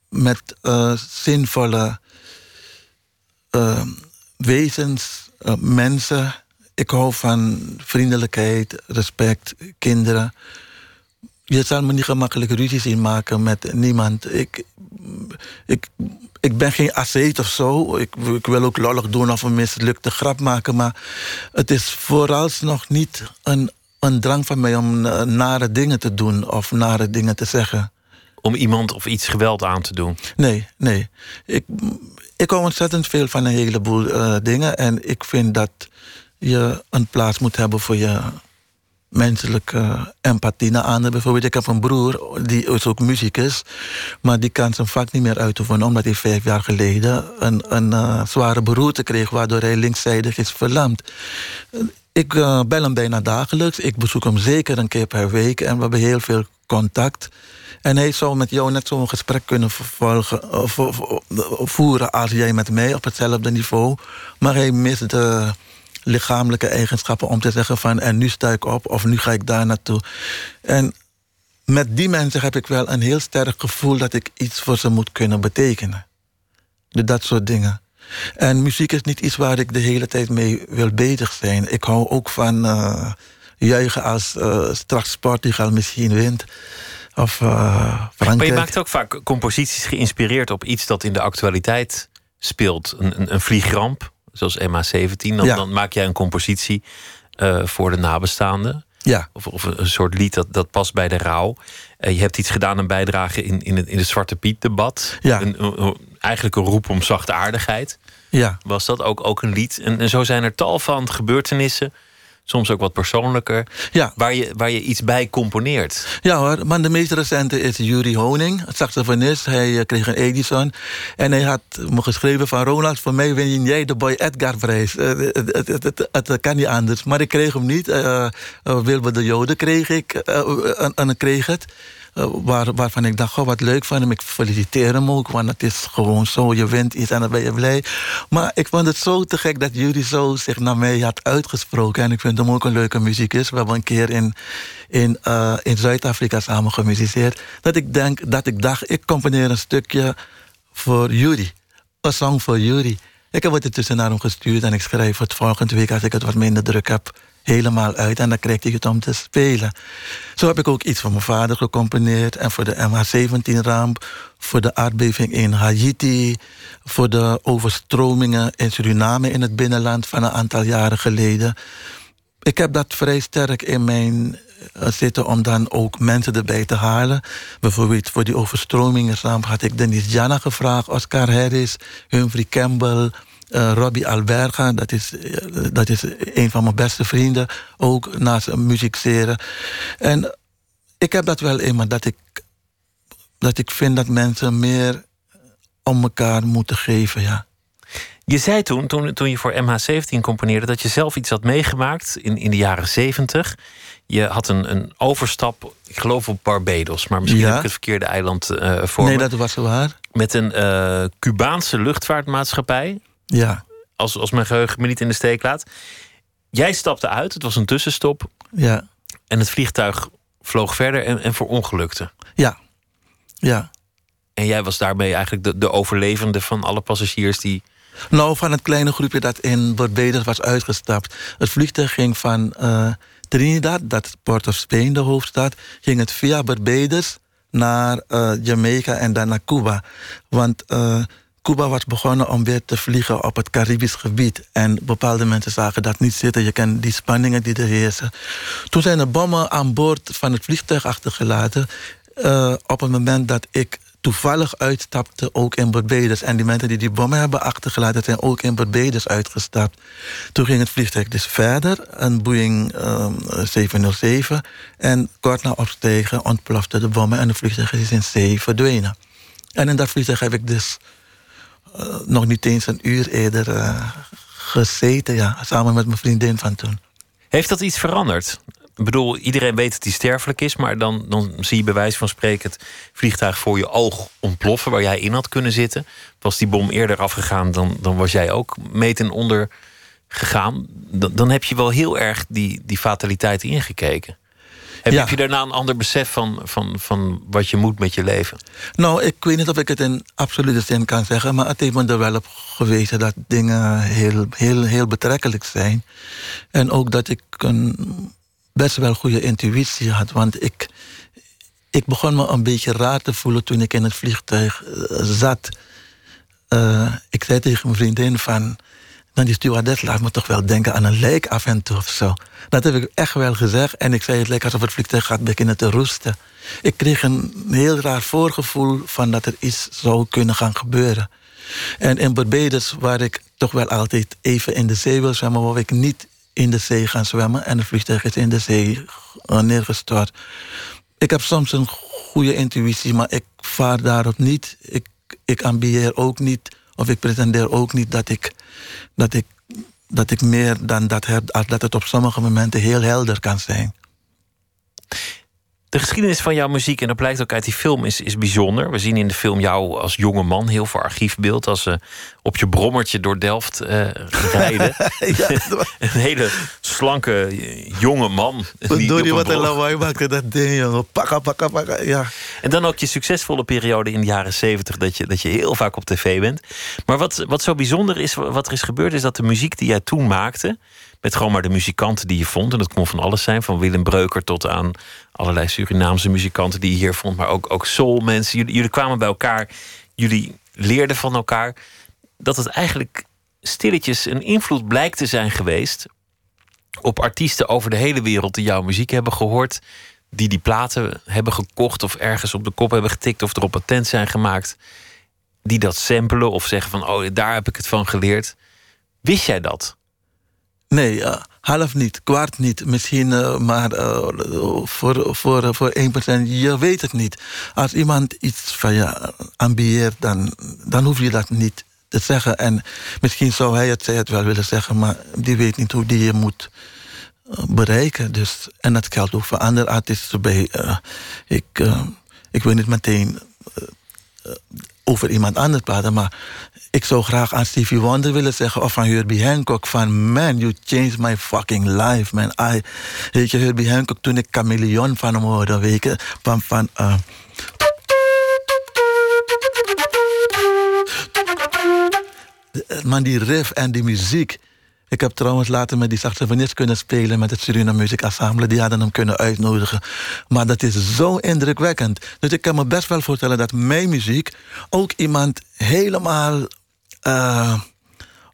met uh, zinvolle uh, wezens, uh, mensen. Ik hou van vriendelijkheid, respect, kinderen. Je zal me niet gemakkelijk ruzie zien maken met niemand. Ik, ik, ik ben geen asceet of zo. Ik, ik wil ook lollig doen of een mislukte grap maken. Maar het is vooralsnog niet een, een drang van mij om uh, nare dingen te doen of nare dingen te zeggen. Om iemand of iets geweld aan te doen? Nee, nee. Ik, ik hou ontzettend veel van een heleboel uh, dingen. En ik vind dat je een plaats moet hebben voor je menselijke empathie naar anderen. Bijvoorbeeld, ik heb een broer, die is ook muzikus... maar die kan zijn vak niet meer uitoefenen... omdat hij vijf jaar geleden een, een uh, zware beroerte kreeg... waardoor hij linkszijdig is verlamd. Ik uh, bel hem bijna dagelijks. Ik bezoek hem zeker een keer per week. En we hebben heel veel contact. En hij zou met jou net zo'n gesprek kunnen vervolgen, voeren... als jij met mij op hetzelfde niveau. Maar hij mist de lichamelijke eigenschappen om te zeggen van... en nu sta ik op of nu ga ik daar naartoe. En met die mensen heb ik wel een heel sterk gevoel... dat ik iets voor ze moet kunnen betekenen. Dat soort dingen. En muziek is niet iets waar ik de hele tijd mee wil bezig zijn. Ik hou ook van uh, juichen als uh, straks Portugal misschien wint. Of uh. Maar je maakt ook vaak composities geïnspireerd op iets dat in de actualiteit speelt. Een, een, een vliegramp, zoals MH17. Dan, ja. dan, maak jij een compositie uh, voor de nabestaanden. Ja. Of, of, een soort lied dat, dat past bij de rouw. Uh, je hebt iets gedaan, een bijdrage in, in, het, in het Zwarte Piet-debat. Ja. Een, een, eigenlijk een roep om zachtaardigheid. Ja. Was dat ook, ook een lied? En, en zo zijn er tal van gebeurtenissen soms ook wat persoonlijker, ja. waar, je, waar je iets bij componeert. Ja hoor, maar de meest recente is Yuri Honing, saxofonist. Hij uh, kreeg een Edison en hij had me geschreven van... Ronald, voor mij win jij de Boy Edgar-prijs. Uh, het, het, het, het, kan niet anders, maar ik kreeg hem niet. Uh, de Jode kreeg ik, en, en kreeg het. Uh, waar, waarvan ik dacht, goh, wat leuk van hem. Ik feliciteer hem ook, want het is gewoon zo. Je wint iets en dan ben je blij. Maar ik vond het zo te gek dat jullie zo zich naar mij had uitgesproken. En ik vind hem ook een leuke muzikus. We hebben een keer in, in, uh, in Zuid-Afrika samen gemusiceerd. Dat ik denk, dat ik dacht, ik componeer een stukje voor Yuri. Een song voor Yuri. Ik heb het ertussen naar hem gestuurd en ik schrijf het volgende week als ik het wat minder druk heb helemaal uit en dan krijgt hij het om te spelen. Zo heb ik ook iets voor mijn vader gecomponeerd en voor de MH17-ramp, voor de aardbeving in Haiti, voor de overstromingen in Suriname in het binnenland van een aantal jaren geleden. Ik heb dat vrij sterk in mijn zitten om dan ook mensen erbij te halen. Bijvoorbeeld voor die overstromingenramp had ik Dennis Jana gevraagd, Oscar Harris, Humphrey Campbell, uh, Robbie Alberga, dat is, uh, dat is een van mijn beste vrienden, ook naast muzikeren. En ik heb dat wel in me, dat ik, dat ik vind dat mensen meer om elkaar moeten geven, ja. Je zei toen, toen, toen je voor MH17 componeerde, dat je zelf iets had meegemaakt in, in de jaren 70. Je had een, een overstap, ik geloof op Barbados, maar misschien Ja. heb ik het verkeerde eiland uh, voor Nee, me. dat was waar. Met een uh, Cubaanse luchtvaartmaatschappij, Ja, als, als mijn geheugen me niet in de steek laat. Jij stapte uit, het was een tussenstop. ja, En het vliegtuig vloog verder en, en verongelukte. ja, ja. En jij was daarmee eigenlijk de, de overlevende van alle passagiers die. Nou, van het kleine groepje dat in Barbados was uitgestapt. Het vliegtuig ging van uh, Trinidad, dat is Port of Spain, de hoofdstad, ging het via Barbados naar uh, Jamaica en dan naar Cuba. Want uh, Cuba was begonnen om weer te vliegen op het Caribisch gebied. En bepaalde mensen zagen dat niet zitten. Je kent die spanningen die er heersen. Toen zijn er bommen aan boord van het vliegtuig achtergelaten. Uh, op het moment dat ik toevallig uitstapte, ook in Barbados. En die mensen die die bommen hebben achtergelaten, zijn ook in Barbados uitgestapt. Toen ging het vliegtuig dus verder, een Boeing 707. Ehm, en kort na opstijgen ontplofte de bommen en de vliegtuig is in zee verdwenen. En in dat vliegtuig heb ik dus uh, nog niet eens een uur eerder uh, gezeten, ja, samen met mijn vriendin van toen. Heeft dat iets veranderd? Ik bedoel, iedereen weet dat hij sterfelijk is, maar dan, dan zie je bij wijze van spreken het vliegtuig voor je oog ontploffen waar jij in had kunnen zitten. Was die bom eerder afgegaan, dan, dan was jij ook mee ten onder gegaan. Dan, dan heb je wel heel erg die, die fataliteit ingekeken. Heb, heb, je daarna een ander besef van, van, van wat je moet met je leven? Nou, ik weet niet of ik het in absolute zin kan zeggen, maar het heeft me er wel op gewezen dat dingen heel, heel, heel betrekkelijk zijn. En ook dat ik een best wel goede intuïtie had. Want ik, ik begon me een beetje raar te voelen toen ik in het vliegtuig uh, zat. Uh, ik zei tegen mijn vriendin van... Dan die stewardess laat me toch wel denken aan een af en toe of zo. Dat heb ik echt wel gezegd. En ik zei het leek alsof het vliegtuig gaat beginnen te roesten. Ik kreeg een heel raar voorgevoel van dat er iets zou kunnen gaan gebeuren. En in Barbados, waar ik toch wel altijd even in de zee wil zwemmen... wou ik niet in de zee gaan zwemmen en het vliegtuig is in de zee neergestort. Ik heb soms een goede intuïtie, maar ik vaar daarop niet. Ik, ik ambieer ook niet, of ik pretendeer ook niet dat ik, dat ik, dat ik meer dan dat heb, dat het op sommige momenten heel helder kan zijn. De geschiedenis van jouw muziek, en dat blijkt ook uit die film, is, is bijzonder. We zien in de film jou als jonge man, heel veel archiefbeeld, als ze uh, op je brommertje door Delft uh, rijden. ja, een hele slanke jonge man. Door je wat een lawaai maken, dat ding. Pakka, pakka, pakka, ja. En dan ook je succesvolle periode in de jaren zeventig, dat je, dat je heel vaak op tv bent. Maar wat, wat zo bijzonder is, wat er is gebeurd, is dat de muziek die jij toen maakte, met gewoon maar de muzikanten die je vond. En dat kon van alles zijn, van Willem Breuker tot aan allerlei Surinaamse muzikanten die je hier vond, maar ook, ook soulmensen. Jullie, jullie kwamen bij elkaar, jullie leerden van elkaar. Dat het eigenlijk stilletjes een invloed blijkt te zijn geweest op artiesten over de hele wereld die jouw muziek hebben gehoord, die die platen hebben gekocht of ergens op de kop hebben getikt of erop patent zijn gemaakt, die dat samplen of zeggen van oh daar heb ik het van geleerd. Wist jij dat? Nee, uh, half niet, kwart niet. Misschien uh, maar uh, voor, voor, voor 1%. Je weet het niet. Als iemand iets van je ambieert, dan, dan hoef je dat niet te zeggen. En misschien zou hij het, zij het wel willen zeggen, maar die weet niet hoe die je moet bereiken. Dus, en dat geldt ook voor andere artiesten. Bij, ik, ik wil niet meteen over iemand anders praten, maar ik zou graag aan Stevie Wonder willen zeggen... of aan Herbie Hancock van... man, you changed my fucking life, man. I, je, Herbie Hancock, toen ik Chameleon van hem hoorde... weet je, van... van uh, man, die riff en die muziek... Ik heb trouwens later met die saxofonist kunnen spelen... met het Suriname Music. Die hadden hem kunnen uitnodigen. Maar dat is zo indrukwekkend. Dus ik kan me best wel voorstellen dat mijn muziek... ook iemand helemaal uh,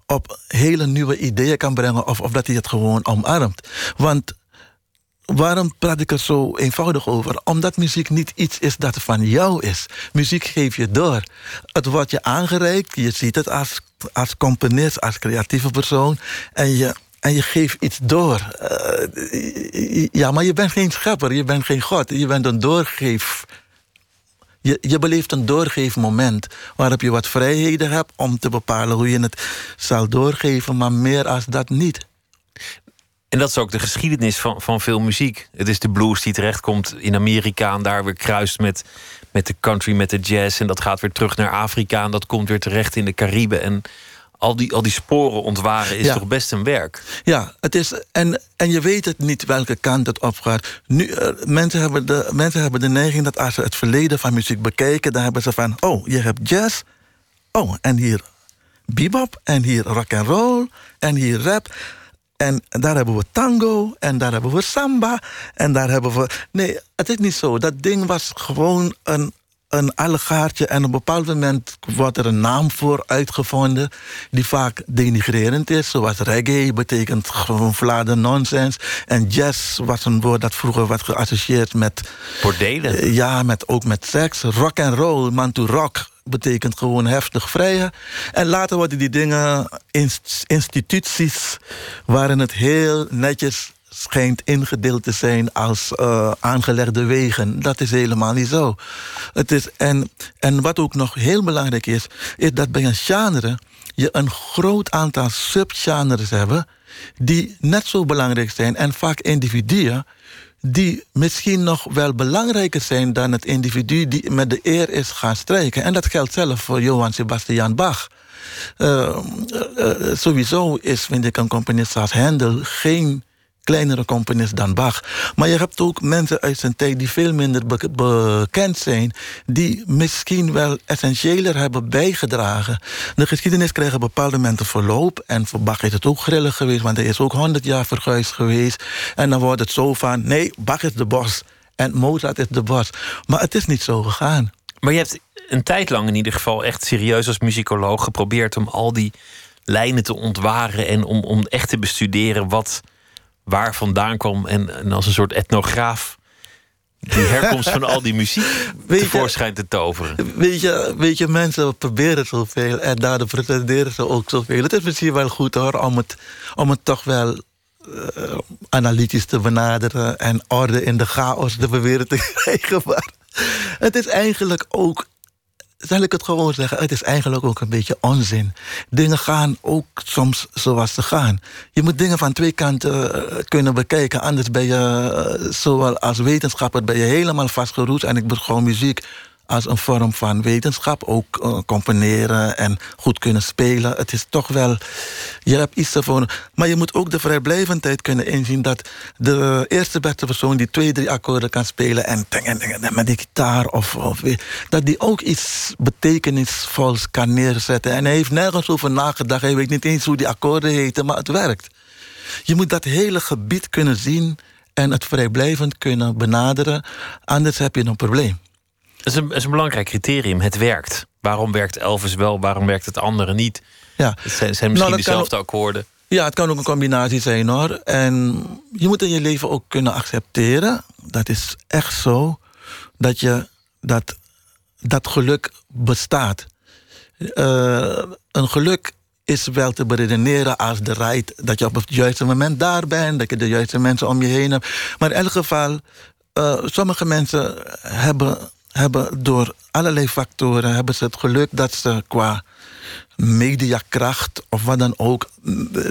op hele nieuwe ideeën kan brengen of, of dat hij het gewoon omarmt. Want waarom praat ik er zo eenvoudig over? Omdat muziek niet iets is dat van jou is. Muziek geef je door. Het wordt je aangereikt, je ziet het als, als componist, als creatieve persoon. En je, en je geeft iets door. Uh, ja, maar je bent geen schepper, je bent geen God. Je bent een doorgeef je, je beleeft een doorgeefmoment waarop je wat vrijheden hebt om te bepalen hoe je het zal doorgeven, maar meer als dat niet. En dat is ook de geschiedenis van, van veel muziek. Het is de blues die terechtkomt in Amerika en daar weer kruist met, met de country, met de jazz. En dat gaat weer terug naar Afrika en dat komt weer terecht in de Cariben. En al die, al die sporen ontwaren is toch best een werk. Ja, het is, en, en je weet het niet welke kant het opgaat. Nu, uh, mensen, hebben de, mensen hebben de neiging dat als ze het verleden van muziek bekijken... dan hebben ze van, oh, je hebt jazz. Oh, en hier bebop, en hier rock and roll, en hier rap... En daar hebben we tango, en daar hebben we samba, en daar hebben we... Nee, het is niet zo. Dat ding was gewoon een een allegaartje en op een bepaald moment wordt er een naam voor uitgevonden die vaak denigrerend is. Zoals reggae betekent gewoon vlade nonsens. En jazz was een woord dat vroeger werd geassocieerd met... Bordelen? Eh, ja, met, ook met seks. Rock and roll, man to rock betekent gewoon heftig vrije. En later worden die dingen instituties waarin het heel netjes schijnt ingedeeld te zijn als uh, aangelegde wegen. Dat is helemaal niet zo. Het is, en, en wat ook nog heel belangrijk is, is dat bij een genre je een groot aantal subgenres hebben die net zo belangrijk zijn en vaak individuen die misschien nog wel belangrijker zijn dan het individu die met de eer is gaan strijken. En dat geldt zelf voor Johann Sebastian Bach. Uh, uh, sowieso is, vind ik, een componist als Handel geen kleinere componist dan Bach. Maar je hebt ook mensen uit zijn tijd die veel minder bekend zijn, die misschien wel essentiëler hebben bijgedragen. De geschiedenis krijgt bepaalde momenten verloop. En voor Bach is het ook grillig geweest, want hij is ook honderd jaar verguisd geweest. En dan wordt het zo van: nee, Bach is de bos en Mozart is de bos. Maar het is niet zo gegaan. Maar je hebt een tijd lang in ieder geval echt serieus als muzikoloog geprobeerd om al die lijnen te ontwaren en om, om echt te bestuderen wat waar vandaan kwam. En, en als een soort etnograaf die herkomst van al die muziek weet tevoorschijn te toveren. Weet je, weet je, mensen proberen zoveel en daardoor pretenderen ze ook zoveel. Het is misschien wel goed hoor, om het, om het toch wel uh, analytisch te benaderen en orde in de chaos te proberen te krijgen. Maar het is eigenlijk ook zal ik het gewoon zeggen, het is eigenlijk ook een beetje onzin. Dingen gaan ook soms zoals ze gaan. Je moet dingen van twee kanten uh, kunnen bekijken. Anders ben je, uh, zowel als wetenschapper, ben je helemaal vastgeroest. En ik beschouw muziek als een vorm van wetenschap. Ook uh, componeren en goed kunnen spelen. Het is toch wel, je hebt iets ervoor. Maar je moet ook de vrijblijvendheid kunnen inzien dat de eerste beste persoon die twee, drie akkoorden kan spelen en, en, met die gitaar of, of dat die ook iets betekenisvols kan neerzetten. En hij heeft nergens over nagedacht. Hij weet niet eens hoe die akkoorden heten, maar het werkt. Je moet dat hele gebied kunnen zien en het vrijblijvend kunnen benaderen. Anders heb je een probleem. Dat is een, is een belangrijk criterium. Het werkt. Waarom werkt Elvis wel, waarom werkt het andere niet? Ja. Het zijn, zijn misschien nou, dezelfde akkoorden. Ja, het kan ook een combinatie zijn hoor. En je moet in je leven ook kunnen accepteren. Dat is echt zo. Dat je dat, dat geluk bestaat. Uh, een geluk is wel te beredeneren als de right. Dat je op het juiste moment daar bent. Dat je de juiste mensen om je heen hebt. Maar in elk geval, uh, sommige mensen hebben hebben door allerlei factoren hebben ze het geluk dat ze qua mediakracht of wat dan ook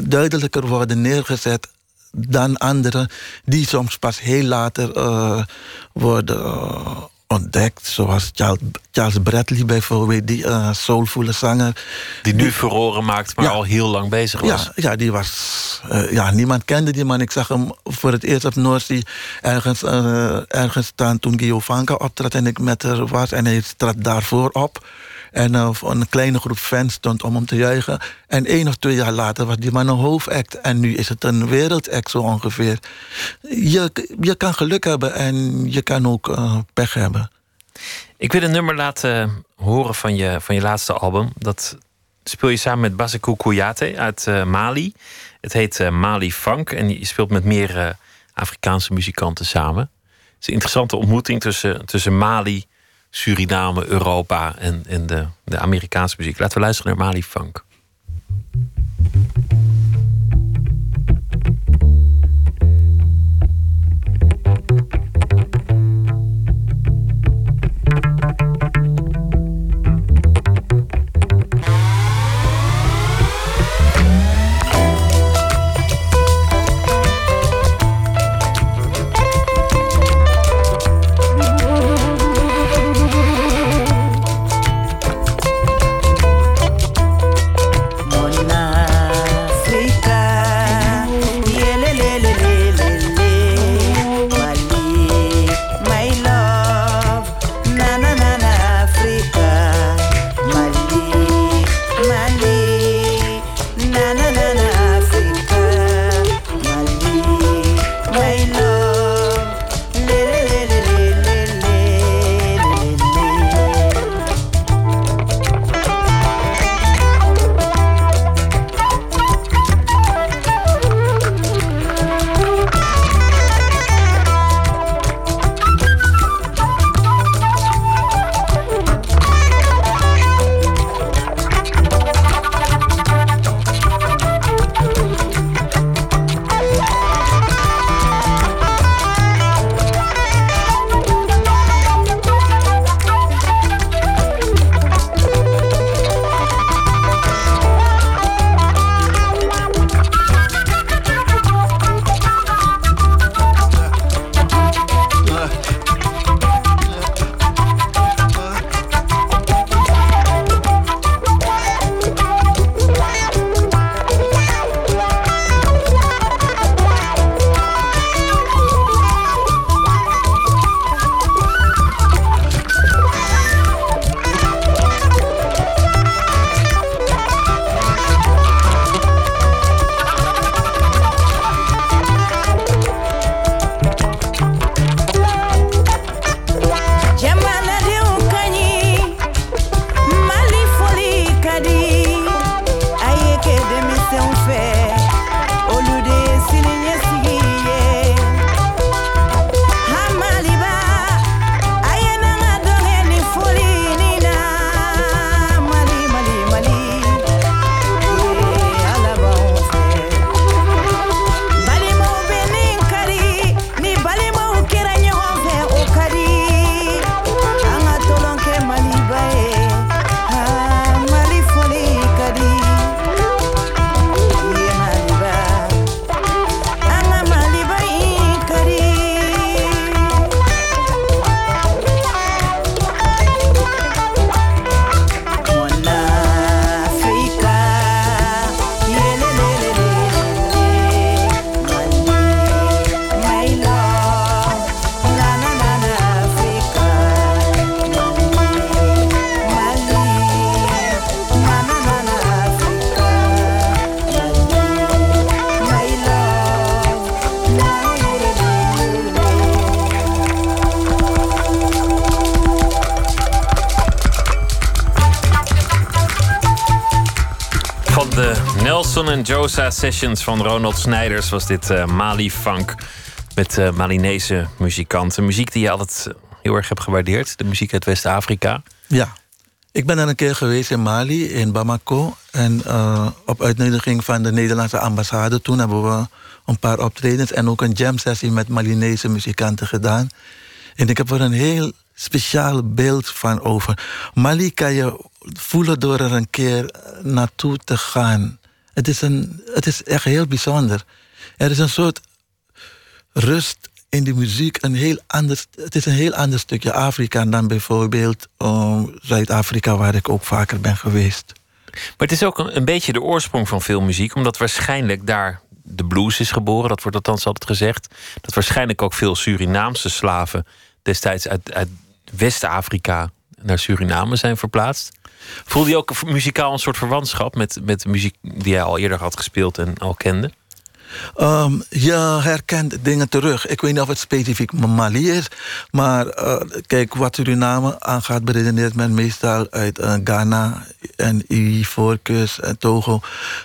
duidelijker worden neergezet dan anderen die soms pas heel later uh, worden uh, ontdekt. Zoals Charles, Charles Bradley bijvoorbeeld, die uh, soulvolle zanger. Die nu furoren maakt, maar al heel lang bezig was. Ja, ja die was... Uh, ja, niemand kende die man. Ik zag hem voor het eerst op Noordzee ergens, uh, ergens staan toen Gio Vanka optrad en ik met haar was. En hij trad daarvoor op. En uh, een kleine groep fans stond om hem te juichen. En één of twee jaar later was die man een hoofdact. En nu is het een wereldact zo ongeveer. Je, je kan geluk hebben en je kan ook uh, pech hebben. Ik wil een nummer laten horen van je, van je laatste album. Dat speel je samen met Basekou Kouyaté uit uh, Mali. Het heet Mali Funk en je speelt met meer Afrikaanse muzikanten samen. Het is een interessante ontmoeting tussen, tussen Mali Suriname, Europa en, en de, de Amerikaanse muziek. Laten we luisteren naar Mali Funk. Nelson en Josa Sessions van Ronald Snijders was dit uh, Mali Funk. Met uh, Malinese muzikanten. Muziek die je altijd heel erg hebt gewaardeerd. De muziek uit West-Afrika. Ja, ik ben er een keer geweest in Mali, in Bamako. En op uitnodiging van de Nederlandse ambassade. Toen hebben we een paar optredens en ook een jam sessie met Malinese muzikanten gedaan. En ik heb er een heel speciaal beeld van over. Mali kan je voelen door er een keer naartoe te gaan. Het is, een, het is echt heel bijzonder. Er is een soort rust in die muziek. Een heel ander, het is een heel ander stukje Afrika dan bijvoorbeeld uh, Zuid-Afrika, waar ik ook vaker ben geweest. Maar het is ook een, een beetje de oorsprong van veel muziek, omdat waarschijnlijk daar de blues is geboren. Dat wordt althans altijd gezegd. Dat waarschijnlijk ook veel Surinaamse slaven destijds uit, uit West-Afrika naar Suriname zijn verplaatst. Voelde je ook muzikaal een soort verwantschap met, met de muziek die jij al eerder had gespeeld en al kende? Um, je herkent dingen terug. Ik weet niet of het specifiek Mali is. Maar uh, kijk, wat Suriname aangaat, beredeneert men meestal uit uh, Ghana en Ivoorkust en Togo.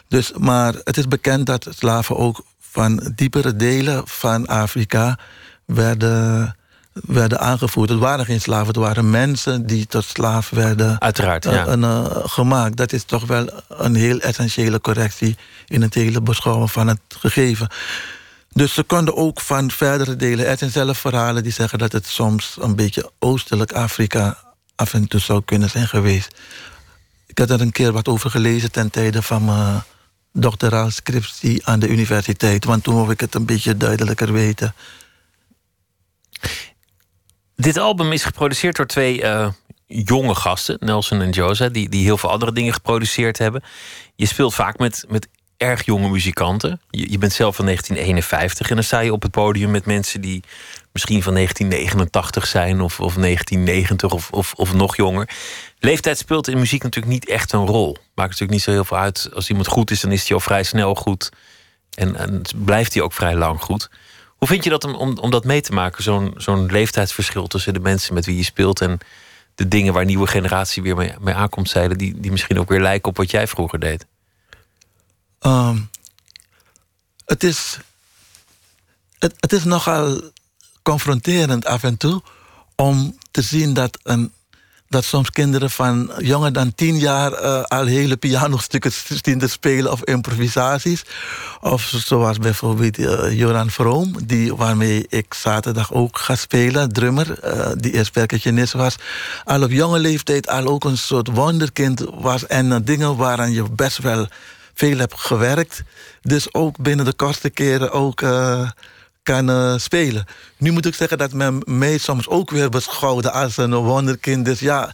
Dus, maar het is bekend dat slaven ook van diepere delen van Afrika werden werden aangevoerd. Het waren geen slaven, het waren mensen die tot slaaf werden Uiteraard, ja. uh, gemaakt. Dat is toch wel een heel essentiële correctie in het hele beschouwen van het gegeven. Dus ze konden ook van verdere delen. Er zijn zelf verhalen die zeggen dat het soms een beetje oostelijk Afrika af en toe zou kunnen zijn geweest. Ik had er een keer wat over gelezen ten tijde van mijn doctoraal scriptie aan de universiteit. Want toen wou ik het een beetje duidelijker weten. Dit album is geproduceerd door twee uh, jonge gasten, Nelson en Josa, die, die heel veel andere dingen geproduceerd hebben. Je speelt vaak met, met erg jonge muzikanten. Je, je, bent zelf van 1951 en dan sta je op het podium met mensen die misschien van 1989 zijn of, of 1990 of, of, of nog jonger. Leeftijd speelt in muziek natuurlijk niet echt een rol. Maakt natuurlijk niet zo heel veel uit. Als iemand goed is, dan is hij al vrij snel goed. En, en blijft hij ook vrij lang goed. Hoe vind je dat om, om, dat mee te maken? Zo'n zo'n leeftijdsverschil tussen de mensen met wie je speelt en de dingen waar nieuwe generatie weer mee, mee aankomt zeilen, die, die misschien ook weer lijken op wat jij vroeger deed? Um, het, is, het, het is nogal confronterend af en toe om te zien dat een dat soms kinderen van jonger dan tien jaar uh, al hele pianostukken zien te spelen of improvisaties. Of zoals bijvoorbeeld uh, Joran Vroom, die, waarmee ik zaterdag ook ga spelen, drummer, uh, die eerst percussionist was. Al op jonge leeftijd al ook een soort wonderkind was en dingen waaraan je best wel veel hebt gewerkt. Dus ook binnen de kortste keren ook kan uh, spelen. Nu moet ik zeggen dat men mij soms ook weer beschouwde als een wonderkind. Dus ja,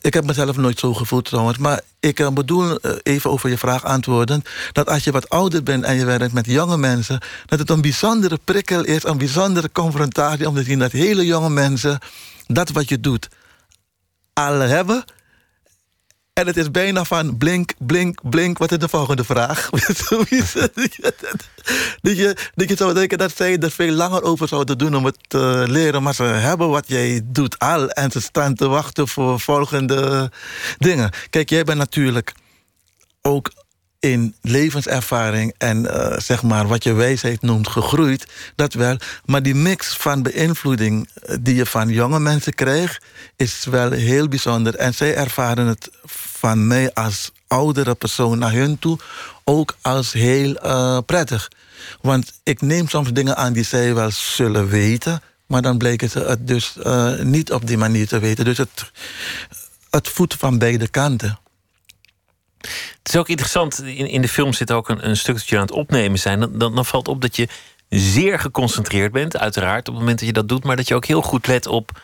ik heb mezelf nooit zo gevoeld trouwens. Maar ik uh, bedoel, uh, even over je vraag antwoorden... dat als je wat ouder bent en je werkt met jonge mensen... dat het een bijzondere prikkel is, een bijzondere confrontatie... om te zien dat hele jonge mensen dat wat je doet al hebben... En het is bijna van blink, blink, blink. Wat is de volgende vraag? dat, je, dat je zou denken dat zij er veel langer over zouden doen om het te leren. Maar ze hebben wat jij doet al. En ze staan te wachten voor volgende dingen. Kijk, jij bent natuurlijk ook in levenservaring en uh, zeg maar wat je wijsheid noemt gegroeid, dat wel. Maar die mix van beïnvloeding eh, die je van jonge mensen krijgt, is wel heel bijzonder. En zij ervaren het van mij als oudere persoon naar hun toe ook als heel uh, prettig. Want ik neem soms dingen aan die zij wel zullen weten, maar dan blijken ze het dus niet op die manier te weten. Dus het, het voedt van beide kanten. Het is ook interessant, in, in de film zit ook een, een stuk dat je aan het opnemen zijn. Dan, dan, valt op dat je zeer geconcentreerd bent, uiteraard, op het moment dat je dat doet, maar dat je ook heel goed let op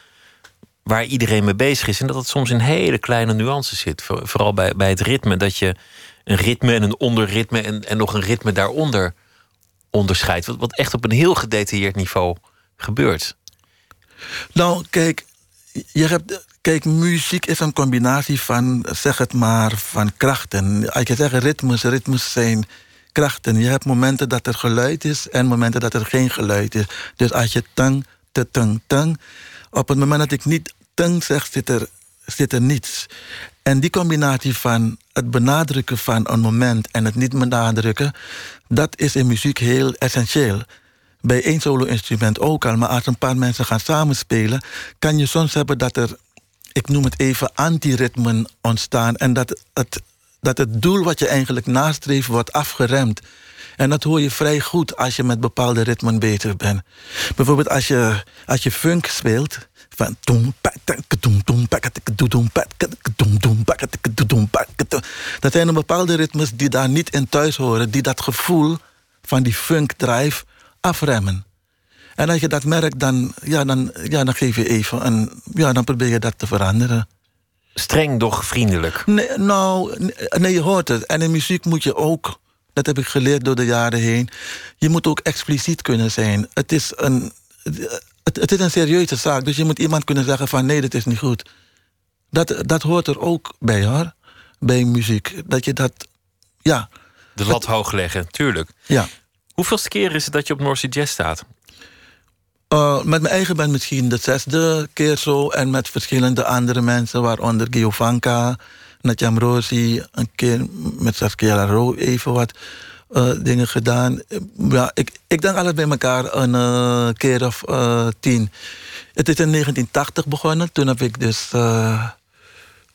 waar iedereen mee bezig is. En dat het soms in hele kleine nuances zit. Vooral bij, bij het ritme. Dat je een ritme en een onderritme en, en nog een ritme daaronder onderscheidt. Wat, wat echt op een heel gedetailleerd niveau gebeurt. Nou, kijk, je hebt, kijk, muziek is een combinatie van, zeg het maar, van krachten. Als je zegt ritmes, ritmes zijn krachten. Je hebt momenten dat er geluid is en momenten dat er geen geluid is. Dus als je tang, te tang, tang. Op het moment dat ik niet tang zeg, zit er, zit er niets. En die combinatie van het benadrukken van een moment en het niet benadrukken, dat is in muziek heel essentieel. Bij één solo-instrument ook al, maar als een paar mensen gaan samenspelen, kan je soms hebben dat er, ik noem het even, antiritmen ontstaan en dat het, dat het doel wat je eigenlijk nastreeft wordt afgeremd. En dat hoor je vrij goed als je met bepaalde ritmen bezig bent. Bijvoorbeeld als je, als je funk speelt, van dat zijn bepaalde ritmes die daar niet in thuis horen, die dat gevoel van die funk drive afremmen. En als je dat merkt, dan, ja, dan, ja, dan geef je even een, ja, dan probeer je dat te veranderen. Streng, doch vriendelijk. Nee, nou, nee, je hoort het. En in muziek moet je ook, dat heb ik geleerd door de jaren heen, je moet ook expliciet kunnen zijn. Het is een, het, het is een serieuze zaak, dus je moet iemand kunnen zeggen van nee, dat is niet goed. Dat, dat hoort er ook bij hoor, bij muziek. Dat je dat, ja. De lat hoog leggen, tuurlijk. Ja. Hoeveelste keer is het dat je op North Sea Jazz staat? Uh, met mijn eigen band misschien de zesde keer zo. En met verschillende andere mensen, waaronder Giovanka, Natjam Rosi, een keer met Saskia Ro even wat uh, dingen gedaan. Ja, ik, ik denk alles bij elkaar een uh, keer of tien. Het is in 1980 begonnen. Toen heb ik dus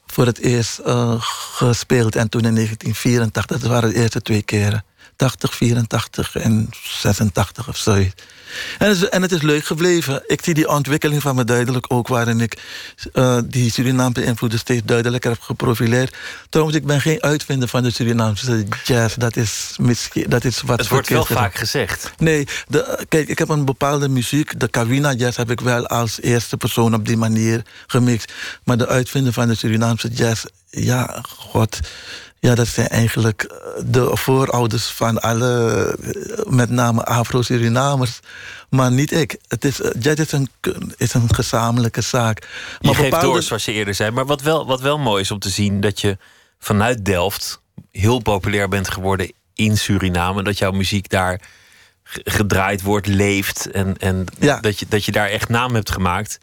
voor het eerst gespeeld. En toen in 1984, dat waren de eerste twee keren. 80, 84 en 86 of zoiets. En het, is, en het is leuk gebleven. Ik zie die ontwikkeling van me duidelijk ook... waarin ik uh, die Surinaamse invloeden steeds duidelijker heb geprofileerd. Trouwens, ik ben geen uitvinder van de Surinaamse jazz. Dat is, misschien, dat is wat... Het wordt wel vaak gezegd. Nee, de, kijk, ik heb een bepaalde muziek. De Kawina jazz heb ik wel als eerste persoon op die manier gemixt. Maar de uitvinder van de Surinaamse jazz... ja, god... Ja, dat zijn eigenlijk eh, de voorouders van alle, eh, met name Afro-Surinamers. Maar niet ik. Het is, eh, jazz is een, is een gezamenlijke zaak. Maar je geeft door, zoals je eerder zei. Maar wat wel, wat wel mooi is om te zien... dat je vanuit Delft heel populair bent geworden in Suriname. Dat jouw muziek daar gedraaid wordt, leeft. En, en dat, je, dat je daar echt naam hebt gemaakt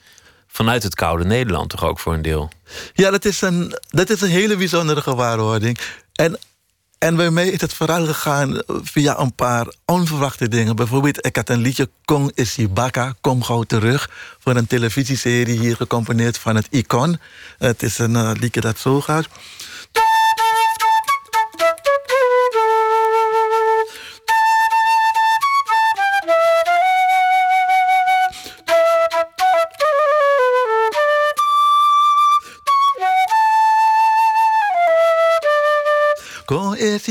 vanuit het koude Nederland toch ook voor een deel. Ja, dat is een, dat is een hele bijzondere gewaarwording. En, en bij mij is het vooral gegaan via een paar onverwachte dingen. Bijvoorbeeld, ik had een liedje Kong Isibaka, Kom gauw terug... voor een televisieserie hier gecomponeerd van het Icon. Het is een uh, liedje dat zo gaat...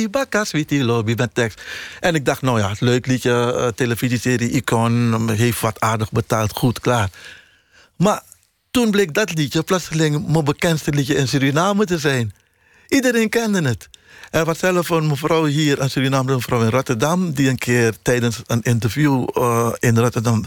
Bakkas, die lobby met tekst. En ik dacht, nou ja, leuk liedje, uh, televisieserie, Icon, heeft wat aardig betaald, goed, klaar. Maar toen bleek dat liedje plotseling mijn bekendste liedje in Suriname te zijn. Iedereen kende het. Er was zelf een mevrouw hier, een Surinaamse mevrouw in Rotterdam... die een keer tijdens een interview uh, in Rotterdam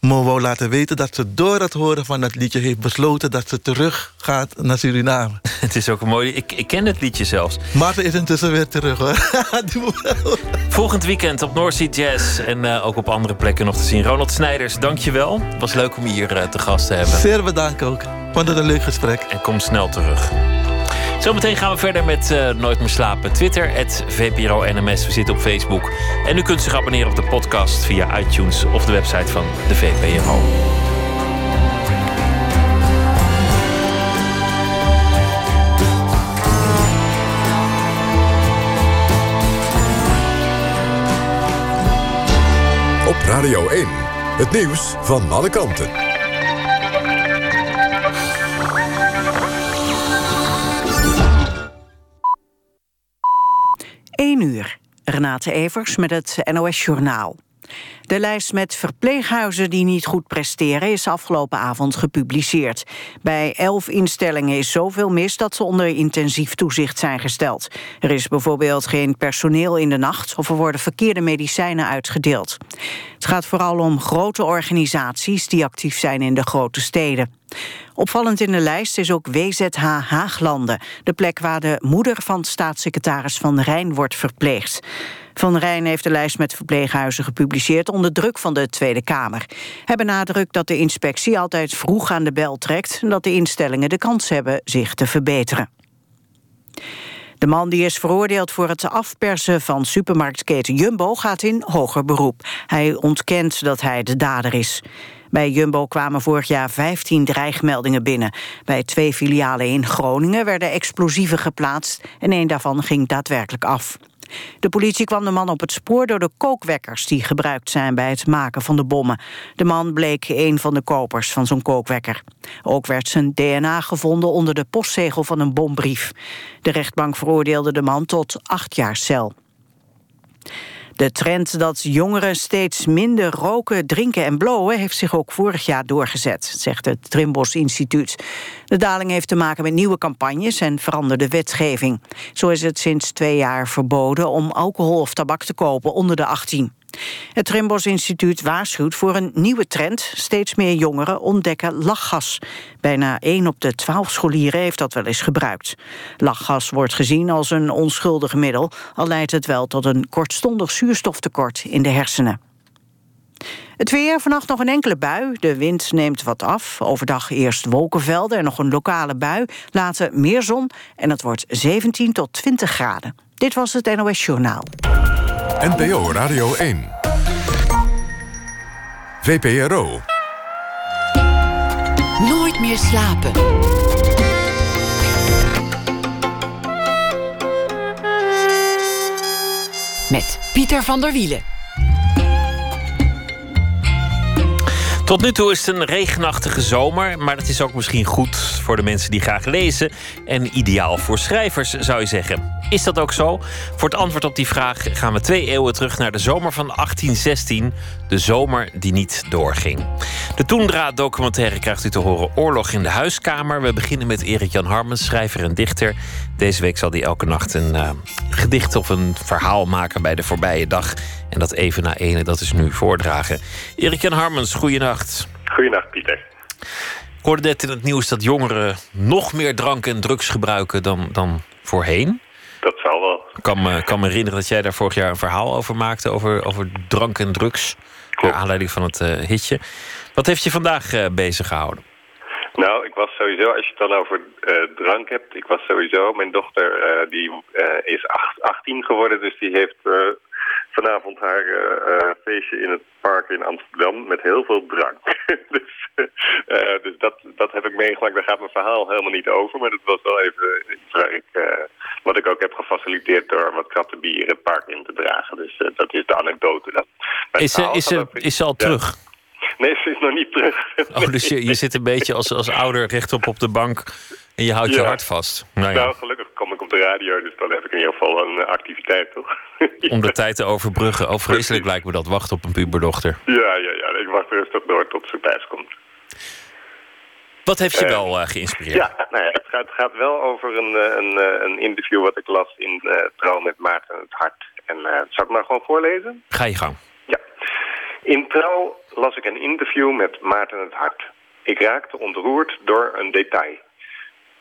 me wou laten weten... dat ze door het horen van dat liedje heeft besloten... dat ze terug gaat naar Suriname. Het is ook een mooi... Ik, ik ken het liedje zelfs. Maar ze is intussen weer terug, hoor. Volgend weekend op North Sea Jazz en uh, ook op andere plekken nog te zien. Ronald Snijders, dank je wel. Het was leuk om je hier uh, te gast te hebben. Zeer bedankt ook. Vond het een leuk gesprek. En kom snel terug. Zometeen gaan we verder met uh, Nooit meer slapen. Twitter, VPRO NMS. We zitten op Facebook. En u kunt zich abonneren op de podcast via iTunes of de website van de VPRO. Op Radio 1, het nieuws van alle kanten. 1 uur. Renate Evers met het NOS Journaal. De lijst met verpleeghuizen die niet goed presteren... is afgelopen avond gepubliceerd. Bij elf instellingen is zoveel mis dat ze onder intensief toezicht zijn gesteld. Er is bijvoorbeeld geen personeel in de nacht... of er worden verkeerde medicijnen uitgedeeld. Het gaat vooral om grote organisaties die actief zijn in de grote steden. Opvallend in de lijst is ook WZH Haaglanden... de plek waar de moeder van staatssecretaris Van Rijn wordt verpleegd. Van Rijn heeft de lijst met verpleeghuizen gepubliceerd... onder druk van de Tweede Kamer. Hij benadrukt dat de inspectie altijd vroeg aan de bel trekt... en dat de instellingen de kans hebben zich te verbeteren. De man die is veroordeeld voor het afpersen van supermarktketen Jumbo gaat in hoger beroep. Hij ontkent dat hij de dader is. Bij Jumbo kwamen vorig jaar 15 dreigmeldingen binnen. Bij twee filialen in Groningen werden explosieven geplaatst... en een daarvan ging daadwerkelijk af. De politie kwam de man op het spoor door de kookwekkers... die gebruikt zijn bij het maken van de bommen. De man bleek een van de kopers van zo'n kookwekker. Ook werd zijn DNA gevonden onder de postzegel van een bombrief. De rechtbank veroordeelde de man tot acht jaar cel. De trend dat jongeren steeds minder roken, drinken en blowen... heeft zich ook vorig jaar doorgezet, zegt het Trimbos Instituut. De daling heeft te maken met nieuwe campagnes en veranderde wetgeving. Zo is het sinds twee jaar verboden om alcohol of tabak te kopen onder de 18. Het Trimbos Instituut waarschuwt voor een nieuwe trend. Steeds meer jongeren ontdekken lachgas. Bijna 1 op de 12 scholieren heeft dat wel eens gebruikt. Lachgas wordt gezien als een onschuldig middel... al leidt het wel tot een kortstondig zuurstoftekort in de hersenen. Het weer, vannacht nog een enkele bui. De wind neemt wat af. Overdag eerst wolkenvelden en nog een lokale bui. Later meer zon en het wordt 17 tot 20 graden. Dit was het NOS Journaal. NPO Radio 1. VPRO. Nooit meer slapen. Met Pieter van der Wielen. Tot nu toe is het een regenachtige zomer, maar het is ook misschien goed voor de mensen die graag lezen en ideaal voor schrijvers, zou je zeggen. Is dat ook zo? Voor het antwoord op die vraag gaan we twee eeuwen terug naar de zomer van 1816, de zomer die niet doorging. De Toendra-documentaire krijgt u te horen Oorlog in de Huiskamer. We beginnen met Erik-Jan Harmens, schrijver en dichter. Deze week zal hij elke nacht een uh, gedicht of een verhaal maken bij de voorbije dag. En dat even na ene, dat is nu voordragen. Erik-Jan Harmens, goeienacht. Goeienacht, Pieter. Ik hoorde net in het nieuws dat jongeren nog meer drank en drugs gebruiken dan, dan voorheen. Dat zal wel. Ik kan me, kan me herinneren dat jij daar vorig jaar een verhaal over maakte, over, over drank en drugs. Naar aanleiding van het uh, hitje. Wat heeft je vandaag uh, bezig gehouden? Nou, ik was sowieso, als je het dan over uh, drank hebt, ik was sowieso, mijn dochter die is acht, 18 geworden, dus die heeft vanavond haar feestje in het park in Amsterdam met heel veel drank. dus dus dat, dat heb ik meegemaakt. Daar gaat mijn verhaal helemaal niet over. Maar dat was wel even iets waar ik, wat ik ook heb gefaciliteerd door wat kratten bier het park in te dragen. Dus dat is de anekdote. Dat, is, ze, is, ze, is ze al ja. terug? Nee, ze is nog niet terug. Oh, dus je, je zit een beetje als, als ouder rechtop op de bank en je houdt ja. je hart vast. Nou, ja. nou, gelukkig kom ik op de radio, dus dan heb ik in ieder geval een activiteit, toch? Om de tijd te overbruggen. Oh, vreselijk lijkt me dat. Wacht op een puberdochter. Ja, ja, ja. Ik wacht rustig door tot ze thuis komt. Wat heeft je uh, wel uh, geïnspireerd? Ja, nou ja het, gaat, gaat, wel over een, een, een interview wat ik las in Trouw met Maarten het Hart. En zal ik maar gewoon voorlezen? Ga je gang. Ja. In Trouw las ik een interview met Maarten het Hart. Ik raakte ontroerd door een detail.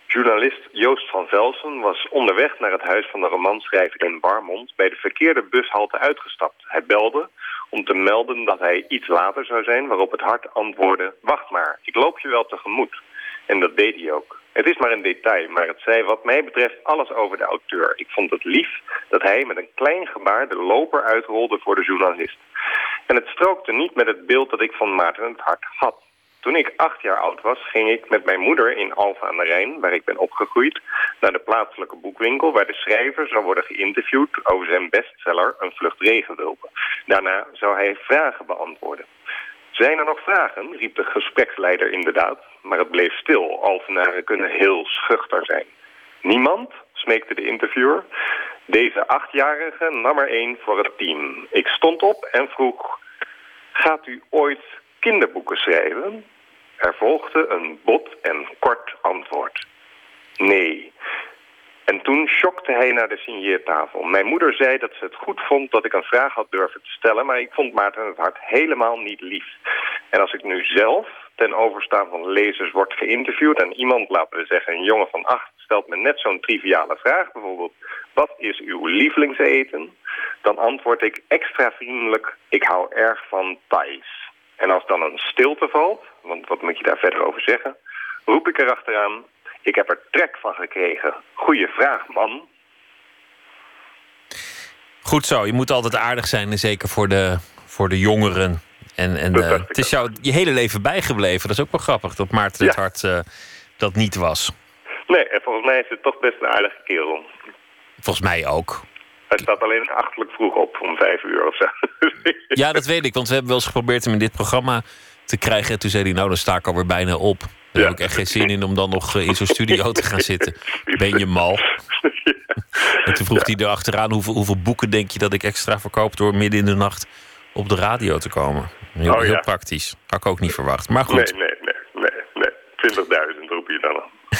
Journalist Joost van Velsen was onderweg naar het huis van de romanschrijver in Barmond bij de verkeerde bushalte uitgestapt. Hij belde om te melden dat hij iets later zou zijn, waarop het hart antwoordde, wacht maar, ik loop je wel tegemoet. En dat deed hij ook. Het is maar een detail, maar het zei wat mij betreft alles over de auteur. Ik vond het lief dat hij met een klein gebaar de loper uitrolde voor de journalist. En het strookte niet met het beeld dat ik van Maarten het hart had. Toen ik acht jaar oud was, ging ik met mijn moeder in Alphen aan de Rijn, waar ik ben opgegroeid, naar de plaatselijke boekwinkel, waar de schrijver zou worden geïnterviewd over zijn bestseller Een Vlucht Regenwulpen. Daarna zou hij vragen beantwoorden. Zijn er nog vragen? riep de gespreksleider inderdaad, maar het bleef stil. Alphenaren kunnen heel schuchter zijn. Niemand? smeekte de interviewer. Deze achtjarige nam er één voor het team. Ik stond op en vroeg, gaat u ooit kinderboeken schrijven? Er volgde een bot en kort antwoord. Nee. En toen schokte hij naar de signeertafel. Mijn moeder zei dat ze het goed vond dat ik een vraag had durven te stellen... maar ik vond Maarten het hart helemaal niet lief. En als ik nu zelf ten overstaan van lezers word geïnterviewd... en iemand, laten we zeggen, een jongen van acht... stelt me net zo'n triviale vraag, bijvoorbeeld... wat is uw lievelingseten? Dan antwoord ik extra vriendelijk... ik hou erg van Thais. En als dan een stilte valt, want wat moet je daar verder over zeggen... roep ik erachteraan, ik heb er trek van gekregen. Goeie vraag, man. Goed zo, je moet altijd aardig zijn, zeker voor de, voor de jongeren. En, en uh, het is jou je hele leven bijgebleven. Dat is ook wel grappig dat Maarten het Hart uh, dat niet was. Nee, en volgens mij is het toch best een aardige kerel. Volgens mij ook. Hij staat alleen achterlijk vroeg op, om vijf uur of zo. ja, dat weet ik, want we hebben wel eens geprobeerd hem in dit programma te krijgen. En toen zei hij, nou, dan sta ik alweer bijna op. Daar ja. heb ik echt geen zin in om dan nog in zo'n studio te gaan zitten. Ben je mal? En toen vroeg hij erachteraan, hoeveel, hoeveel boeken denk je dat ik extra verkoop... door midden in de nacht op de radio te komen? Heel, oh, heel praktisch. Had ik ook niet verwacht. Maar goed. Nee, nee, nee. nee, nee. 20.000 roep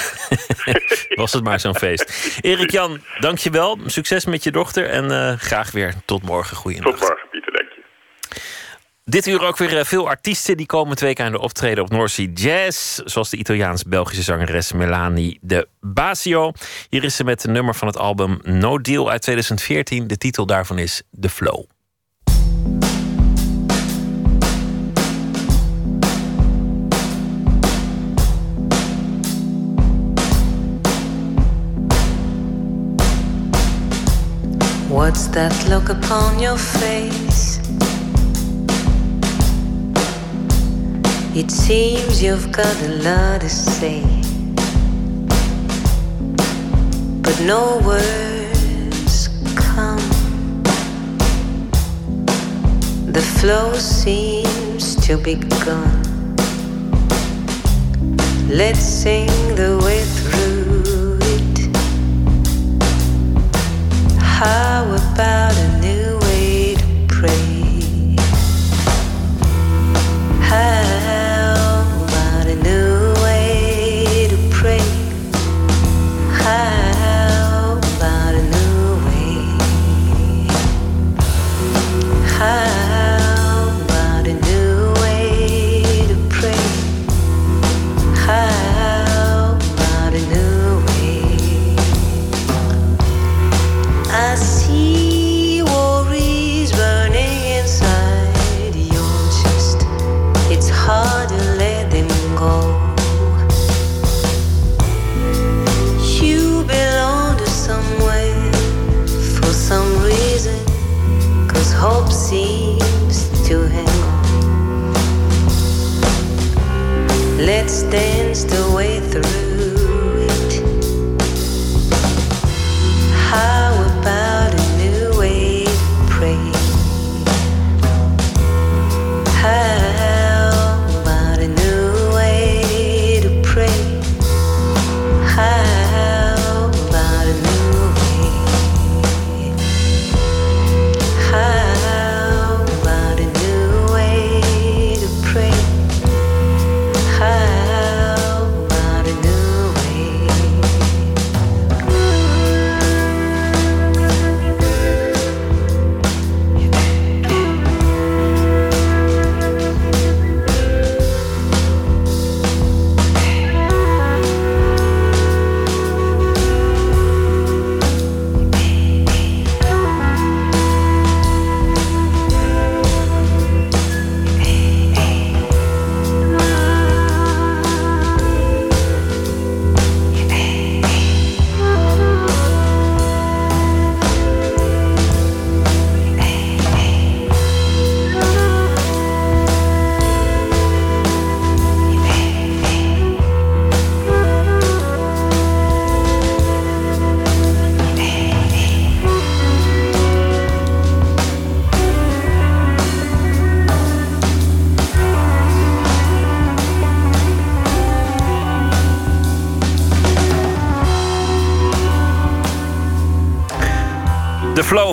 Was het maar zo'n feest. Erik Jan, dankjewel. Succes met je dochter en uh, graag weer tot morgen. Goeienacht. Tot morgen, Pieter, dank je. Dit uur ook weer veel artiesten die komen twee keer aan de optreden op North Sea Jazz. Zoals de Italiaans-Belgische zangeres Melanie de Basio. Hier is ze met een nummer van het album No Deal uit 2014. De titel daarvan is The Flow. What's that look upon your face? It seems you've got a lot to say, but no words come. The flow seems to be gone. Let's sing the way through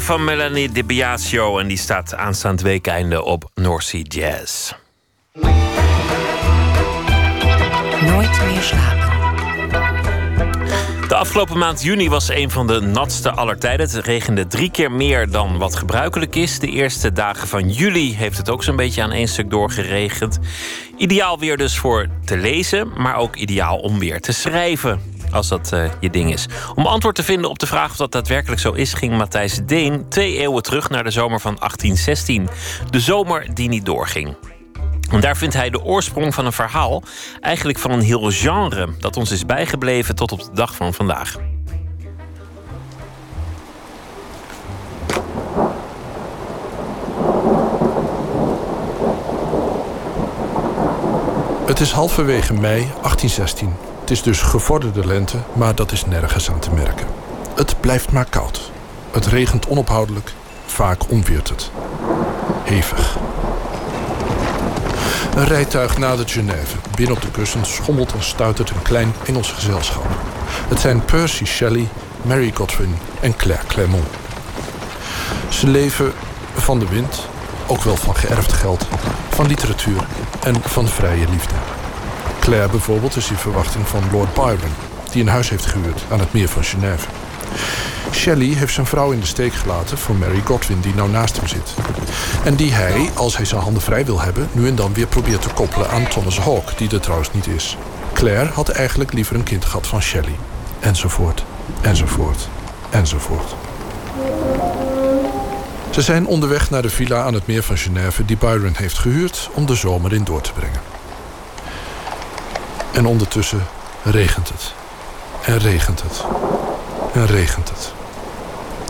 van Melanie De Biasio. En die staat aanstaand weekeinde op North Sea Jazz. Nooit meer slapen. De afgelopen maand juni was een van de natste aller tijden. Het regende drie keer meer dan wat gebruikelijk is. De eerste dagen van juli heeft het ook zo'n beetje aan één stuk doorgeregend. Ideaal weer dus voor te lezen, maar ook ideaal om weer te schrijven als dat eh, je ding is. Om antwoord te vinden op de vraag of dat daadwerkelijk zo is, ging Matthijs Deen twee eeuwen terug naar de zomer van 1816. De zomer die niet doorging. En daar vindt hij de oorsprong van een verhaal, eigenlijk van een heel genre, dat ons is bijgebleven tot op de dag van vandaag. Het is halverwege mei 1816. Is dus gevorderde lente, maar dat is nergens aan te merken. Het blijft maar koud. Het regent onophoudelijk, vaak onweert het. Hevig. Een rijtuig nadert Genève. Binnen op de kussens schommelt en stuitert een klein Engels gezelschap. Het zijn Percy Shelley, Mary Godwin en Claire Clermont. Ze leven van de wind, ook wel van geërfd geld, van literatuur en van vrije liefde. Claire bijvoorbeeld is in verwachting van Lord Byron, die een huis heeft gehuurd aan het meer van Genève. Shelley heeft zijn vrouw in de steek gelaten voor Mary Godwin, die nou naast hem zit. En die hij, als hij zijn handen vrij wil hebben, nu en dan weer probeert te koppelen aan Thomas Hawke, die er trouwens niet is. Claire had eigenlijk liever een kind gehad van Shelley. Enzovoort, enzovoort, enzovoort. Ze zijn onderweg naar de villa aan het meer van Genève die Byron heeft gehuurd om de zomer in door te brengen. En ondertussen regent het. En regent het. En regent het.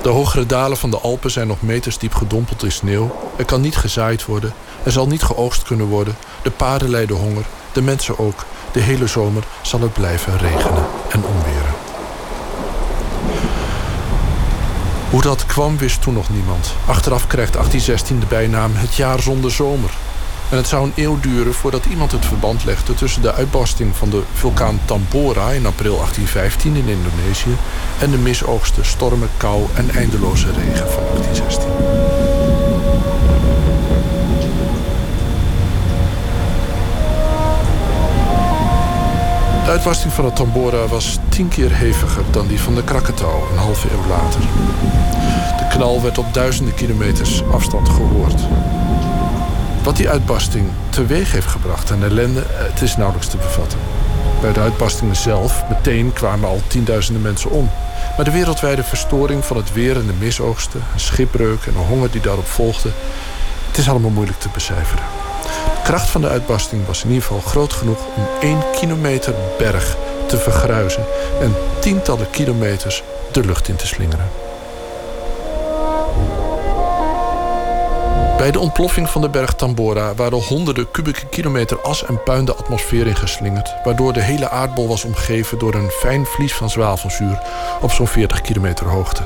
De hogere dalen van de Alpen zijn nog meters diep gedompeld in sneeuw. Er kan niet gezaaid worden. Er zal niet geoogst kunnen worden. De paarden lijden honger. De mensen ook. De hele zomer zal het blijven regenen en onweren. Hoe dat kwam wist toen nog niemand. Achteraf krijgt 1816 de bijnaam het jaar zonder zomer. En het zou een eeuw duren voordat iemand het verband legde tussen de uitbarsting van de vulkaan Tambora in april 1815 in Indonesië en de misoogsten, stormen, kou en eindeloze regen van 1816. De uitbarsting van de Tambora was tien keer heviger dan die van de Krakatau een halve eeuw later. De knal werd op duizenden kilometers afstand gehoord. Wat die uitbarsting teweeg heeft gebracht aan ellende, het is nauwelijks te bevatten. Bij de uitbarstingen zelf meteen kwamen al tienduizenden mensen om. Maar de wereldwijde verstoring van het weer en de misoogsten, een schipbreuk en de honger die daarop volgde, het is allemaal moeilijk te becijferen. De kracht van de uitbarsting was in ieder geval groot genoeg om één kilometer berg te vergruizen en tientallen kilometers de lucht in te slingeren. Bij de ontploffing van de berg Tambora waren honderden kubieke kilometer as en puin de atmosfeer ingeslingerd, waardoor de hele aardbol was omgeven door een fijn vlies van zwavelzuur op zo'n 40 kilometer hoogte.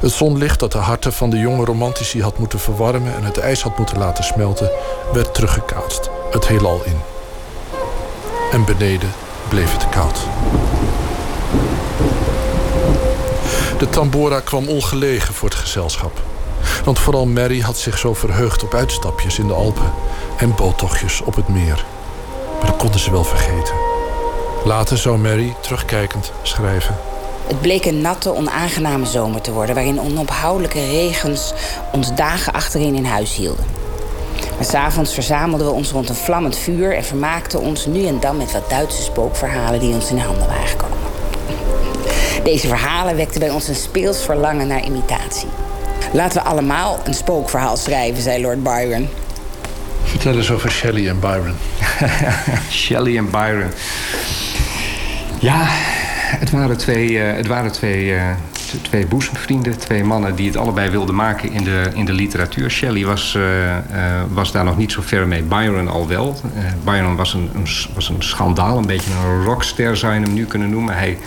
Het zonlicht dat de harten van de jonge romantici had moeten verwarmen en het ijs had moeten laten smelten, werd teruggekaatst, het heelal in. En beneden bleef het koud. De tambora kwam ongelegen voor het gezelschap. Want vooral Mary had zich zo verheugd op uitstapjes in de Alpen en boottochtjes op het meer. Maar dat konden ze wel vergeten. Later zou Mary, terugkijkend, schrijven. Het bleek een natte, onaangename zomer te worden... waarin onophoudelijke regens ons dagen achterin in huis hielden. Maar s'avonds verzamelden we ons rond een vlammend vuur... en vermaakten ons nu en dan met wat Duitse spookverhalen... die ons in handen waren gekomen. Deze verhalen wekten bij ons een speels verlangen naar imitatie. Laten we allemaal een spookverhaal schrijven, zei Lord Byron. Vertel eens over Shelley en Byron. Shelley en Byron. Ja, het waren twee, uh, het waren twee, uh, twee boezemvrienden. Twee mannen die het allebei wilden maken in de, in de literatuur. Shelley was, uh, was daar nog niet zo ver mee. Byron al wel. Byron was een, een, was een schandaal. Een beetje een rockster zou je hem nu kunnen noemen. Hij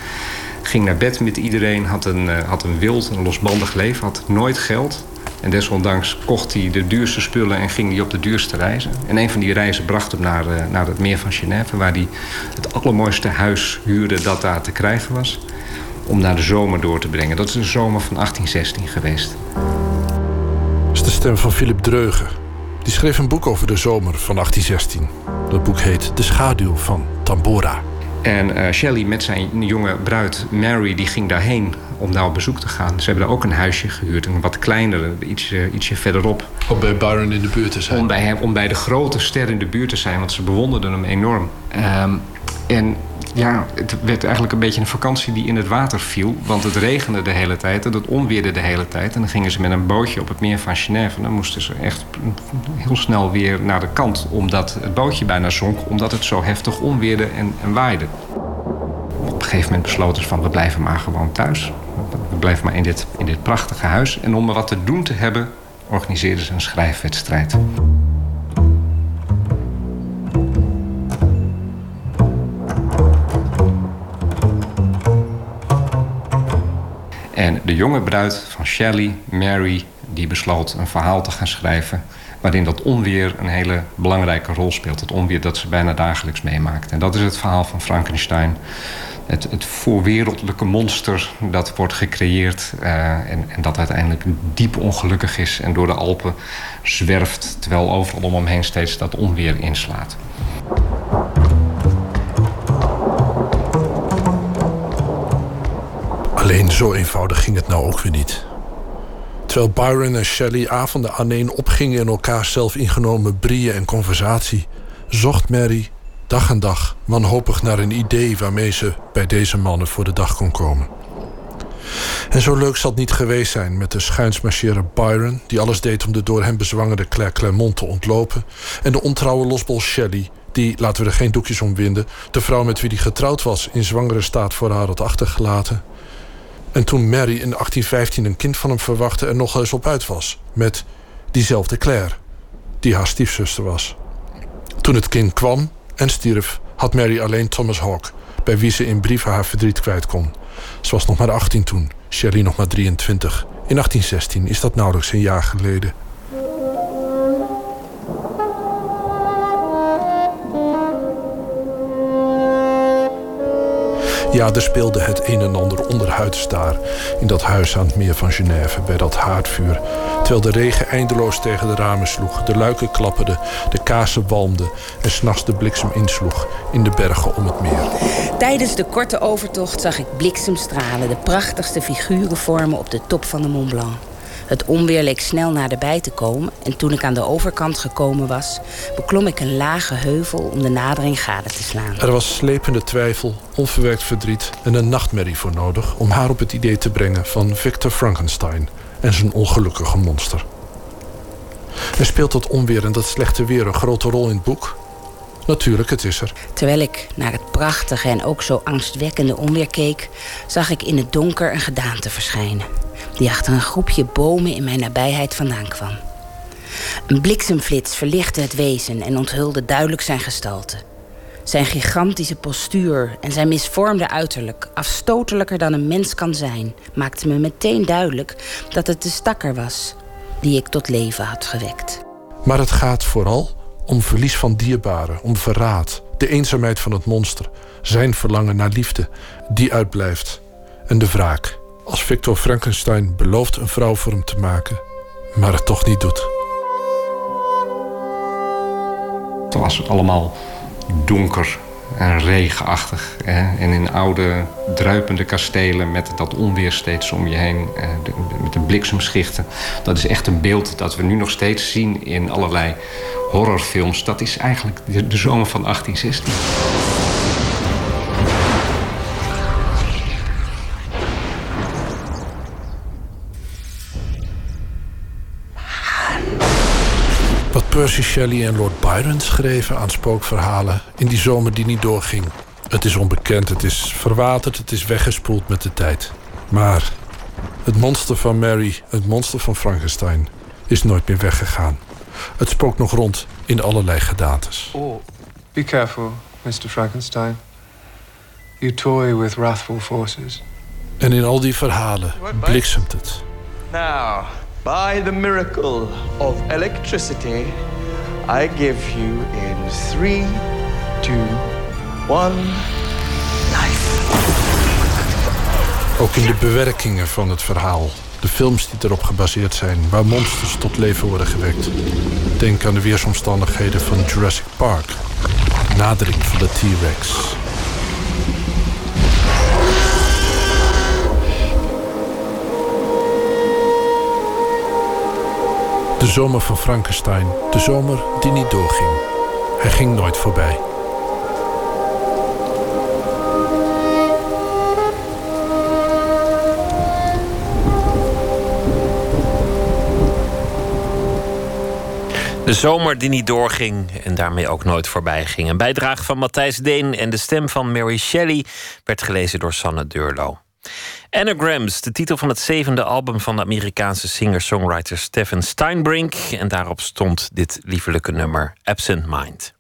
ging naar bed met iedereen, had een, uh, had een wild, een losbandig leven, had nooit geld. En desondanks kocht hij de duurste spullen en ging hij op de duurste reizen. En een van die reizen bracht hem naar, uh, naar het meer van Genève... waar hij het allermooiste huis huurde dat daar te krijgen was... om naar de zomer door te brengen. Dat is de zomer van 1816 geweest. Dat is de stem van Philip Dreugen. Die schreef een boek over de zomer van 1816. Dat boek heet De schaduw van Tambora. En uh, Shelley met zijn jonge bruid Mary die ging daarheen om daar op bezoek te gaan. Ze hebben daar ook een huisje gehuurd, een wat kleinere, ietsje, ietsje verderop. Om bij Byron in de buurt te zijn? Om bij, hem, om bij de grote ster in de buurt te zijn, want ze bewonderden hem enorm. Um, en ja, het werd eigenlijk een beetje een vakantie die in het water viel. Want het regende de hele tijd en het onweerde de hele tijd. En dan gingen ze met een bootje op het meer van Genève. En dan moesten ze echt heel snel weer naar de kant. Omdat het bootje bijna zonk, omdat het zo heftig onweerde en, waaide. Op een gegeven moment besloten ze van we blijven maar gewoon thuis. We blijven maar in dit, in dit prachtige huis. En om er wat te doen te hebben, organiseerden ze een schrijfwedstrijd. En de jonge bruid van Shelley, Mary, die besloot een verhaal te gaan schrijven waarin dat onweer een hele belangrijke rol speelt. Het onweer dat ze bijna dagelijks meemaakt. En dat is het verhaal van Frankenstein. Het, het voorwereldelijke monster dat wordt gecreëerd... Uh, en, en, dat uiteindelijk diep ongelukkig is en door de Alpen zwerft... terwijl overal om hem heen steeds dat onweer inslaat. Alleen zo eenvoudig ging het nou ook weer niet. Terwijl Byron en Shelley avonden aaneen opgingen in elkaar zelf ingenomen brieën en conversatie, zocht Mary dag en dag wanhopig naar een idee waarmee ze bij deze mannen voor de dag kon komen. En zo leuk zal het niet geweest zijn met de schuinsmarcheren Byron, die alles deed om de door hem bezwangerde Claire Clermont te ontlopen, en de ontrouwe losbol Shelley, die, laten we er geen doekjes om winden, de vrouw met wie hij getrouwd was in zwangere staat voor haar had achtergelaten en toen Mary in 1815 een kind van hem verwachtte en nog eens op uit was. Met diezelfde Claire, die haar stiefzuster was. Toen het kind kwam en stierf, had Mary alleen Thomas Hawke, bij wie ze in brieven haar verdriet kwijt kon. Ze was nog maar 18 toen, Shelley nog maar 23. In 1816 is dat nauwelijks een jaar geleden. Ja, er speelde het een en ander onderhuids daar... in dat huis aan het meer van Genève, bij dat haardvuur. Terwijl de regen eindeloos tegen de ramen sloeg... de luiken klapperden, de kaarsen walmden... en s'nachts de bliksem insloeg in de bergen om het meer. Tijdens de korte overtocht zag ik bliksemstralen... de prachtigste figuren vormen op de top van de Mont Blanc. Het onweer leek snel naderbij te komen en toen ik aan de overkant gekomen was, beklom ik een lage heuvel om de nadering gade te slaan. Er was slepende twijfel, onverwerkt verdriet en een nachtmerrie voor nodig om haar op het idee te brengen van Victor Frankenstein en zijn ongelukkige monster. En speelt dat onweer en dat slechte weer een grote rol in het boek? Natuurlijk, het is er. Terwijl ik naar het prachtige en ook zo angstwekkende onweer keek, zag ik in het donker een gedaante verschijnen die achter een groepje bomen in mijn nabijheid vandaan kwam. Een bliksemflits verlichtte het wezen en onthulde duidelijk zijn gestalte. Zijn gigantische postuur en zijn misvormde uiterlijk, afstotelijker dan een mens kan zijn, maakte me meteen duidelijk dat het de stakker was die ik tot leven had gewekt. Maar het gaat vooral om verlies van dierbaren, om verraad, de eenzaamheid van het monster, zijn verlangen naar liefde, die uitblijft, en de wraak. Als Victor Frankenstein belooft een vrouw voor hem te maken, maar het toch niet doet. Het was allemaal donker en regenachtig. Hè? En in oude, druipende kastelen met dat onweer steeds om je heen, eh, met de bliksemschichten. Dat is echt een beeld dat we nu nog steeds zien in allerlei horrorfilms. Dat is eigenlijk de, de zomer van 1816. Percy Shelley en Lord Byron schreven aan spookverhalen in die zomer die niet doorging. Het is onbekend, het is verwaterd, het is weggespoeld met de tijd. Maar het monster van Mary, het monster van Frankenstein, is nooit meer weggegaan. Het spookt nog rond in allerlei gedaantes. Oh, be careful, Mr. Frankenstein. You toy with wrathful forces. En in al die verhalen bliksemt het. Now, By the miracle of electricity, I give you in three, two, one, life. Ook in de bewerkingen van het verhaal, de films die erop gebaseerd zijn, waar monsters tot leven worden gewekt. Denk aan de weersomstandigheden van Jurassic Park, nadering van de T-Rex. De zomer van Frankenstein. De zomer die niet doorging. Hij ging nooit voorbij. De zomer die niet doorging en daarmee ook nooit voorbij ging. Een bijdrage van Matthijs Deen en de stem van Mary Shelley werd gelezen door Sanne Deurlo. Anagrams, de titel van het zevende album van de Amerikaanse singer-songwriter Stephen Steinbrink. En daarop stond dit liefelijke nummer Absent Mind.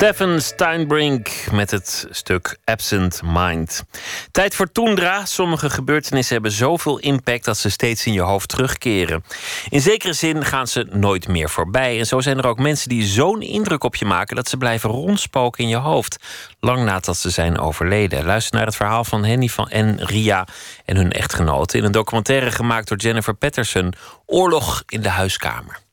Stefan Steinbrink met het stuk Absent Mind. Tijd voor Toendra. Sommige gebeurtenissen hebben zoveel impact dat ze steeds in je hoofd terugkeren. In zekere zin gaan ze nooit meer voorbij. En zo zijn er ook mensen die zo'n indruk op je maken dat ze blijven rondspoken in je hoofd. Lang nadat ze zijn overleden. Luister naar het verhaal van Henny van en Ria en hun echtgenoten in een documentaire gemaakt door Jennifer Patterson: Oorlog in de huiskamer.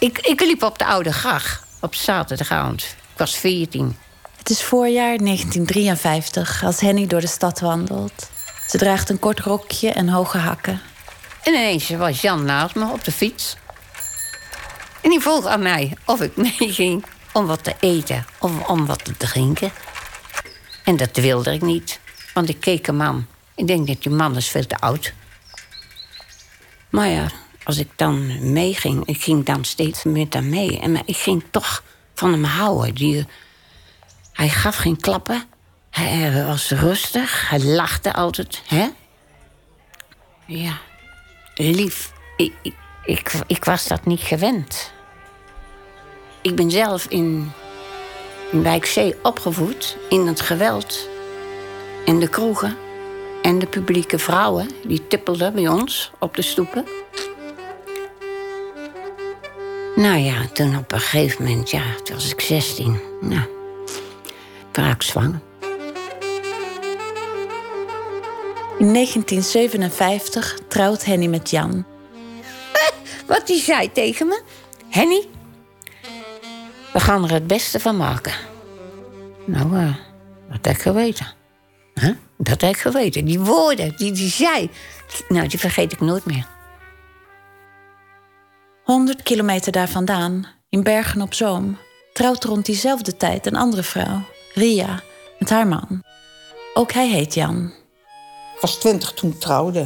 Ik, ik liep op de Oude Gracht op zaterdagavond. Ik was 14. Het is voorjaar 1953 als Henny door de stad wandelt. Ze draagt een kort rokje en hoge hakken. En ineens was Jan naast me op de fiets. En die vroeg aan mij of ik meeging om wat te eten of om wat te drinken. En dat wilde ik niet, want ik keek hem aan. Ik denk dat die man is veel te oud. Maar ja, als ik dan meeging, ik ging dan steeds met hem mee. En ik ging toch van hem houden. Die, hij gaf geen klappen. Hij was rustig. Hij lachte altijd. Hè? Ja, lief. Ik, ik, ik, was dat niet gewend. Ik ben zelf in, in Wijkzee opgevoed. In het geweld. En de kroegen. En de publieke vrouwen. Die tippelden bij ons op de stoepen. Nou ja, toen op een gegeven moment, ja, toen was ik 16. Nou, ik raak zwanger. In 1957 trouwt Henny met Jan. Wat die zei tegen me? Henny, we gaan er het beste van maken. Nou, uh, dat heb ik geweten. Huh? Dat heb ik geweten. Die woorden die die zei, nou, die vergeet ik nooit meer. 100 kilometer daar vandaan, in Bergen op Zoom, trouwt rond diezelfde tijd een andere vrouw, Ria, met haar man. Ook hij heet Jan. Ik was twintig toen trouwde.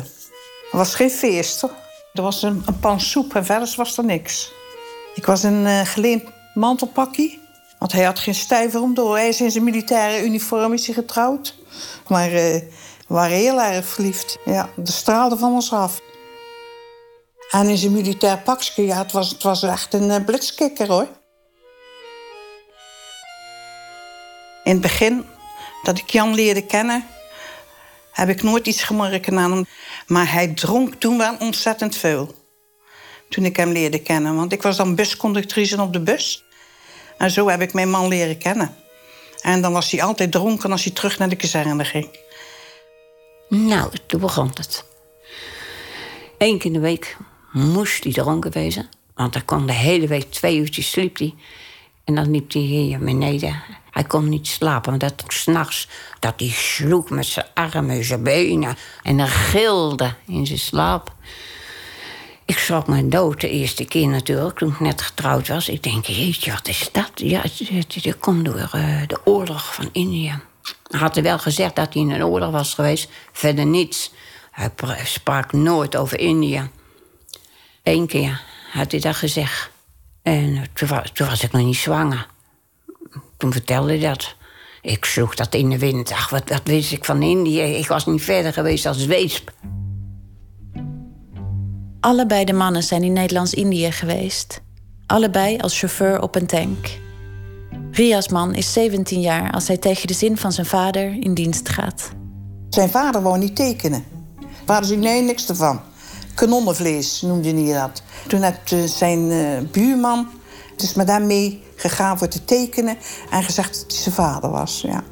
Er was geen feest. Hoor. Er was een, een pan soep en verder was er niks. Ik was een uh, geleend mantelpakkie. Want hij had geen stijver om door. Hij is in zijn militaire uniform is hij getrouwd. Maar uh, we waren heel erg verliefd. Ja, de straalde van ons af. En in zijn militair pakje, ja, het was, het was echt een uh, blitskikker hoor. In het begin, dat ik Jan leerde kennen, heb ik nooit iets gemerkt aan hem. Maar hij dronk toen wel ontzettend veel. Toen ik hem leerde kennen. Want ik was dan busconductrice op de bus. En zo heb ik mijn man leren kennen. En dan was hij altijd dronken als hij terug naar de kazerne ging. Nou, toen begon het. Eén keer in de week moest hij dronken wezen. Want hij kon de hele week twee uurtjes sliep. En dan liep hij hier beneden. Hij kon niet slapen, want dat s'nachts dat hij sloeg met zijn armen, zijn benen. En dan gilde in zijn slaap. Ik schrok me dood de eerste keer natuurlijk, toen ik net getrouwd was. Ik denk, jeetje, wat is dat? Ja, dat komt door uh, de oorlog van India. Hij had er wel gezegd dat hij in een oorlog was geweest. Verder niets. Hij sprak nooit over India. Eén keer had hij dat gezegd. En toen was, toen was ik nog niet zwanger. Toen vertelde hij dat. Ik sloeg dat in de wind. Ach, wat, wat wist ik van Indië? Ik was niet verder geweest als weesp. Allebei de mannen zijn in Nederlands-Indië geweest. Allebei als chauffeur op een tank. Ria's man is 17 jaar als hij tegen de zin van zijn vader in dienst gaat. Zijn vader wou niet tekenen. Vader zei nee, niks ervan. Kanonnenvlees noemde hij dat. Toen heeft zijn uh, buurman dus met hem mee gegaan voor te tekenen... en gezegd dat hij zijn vader was, ja.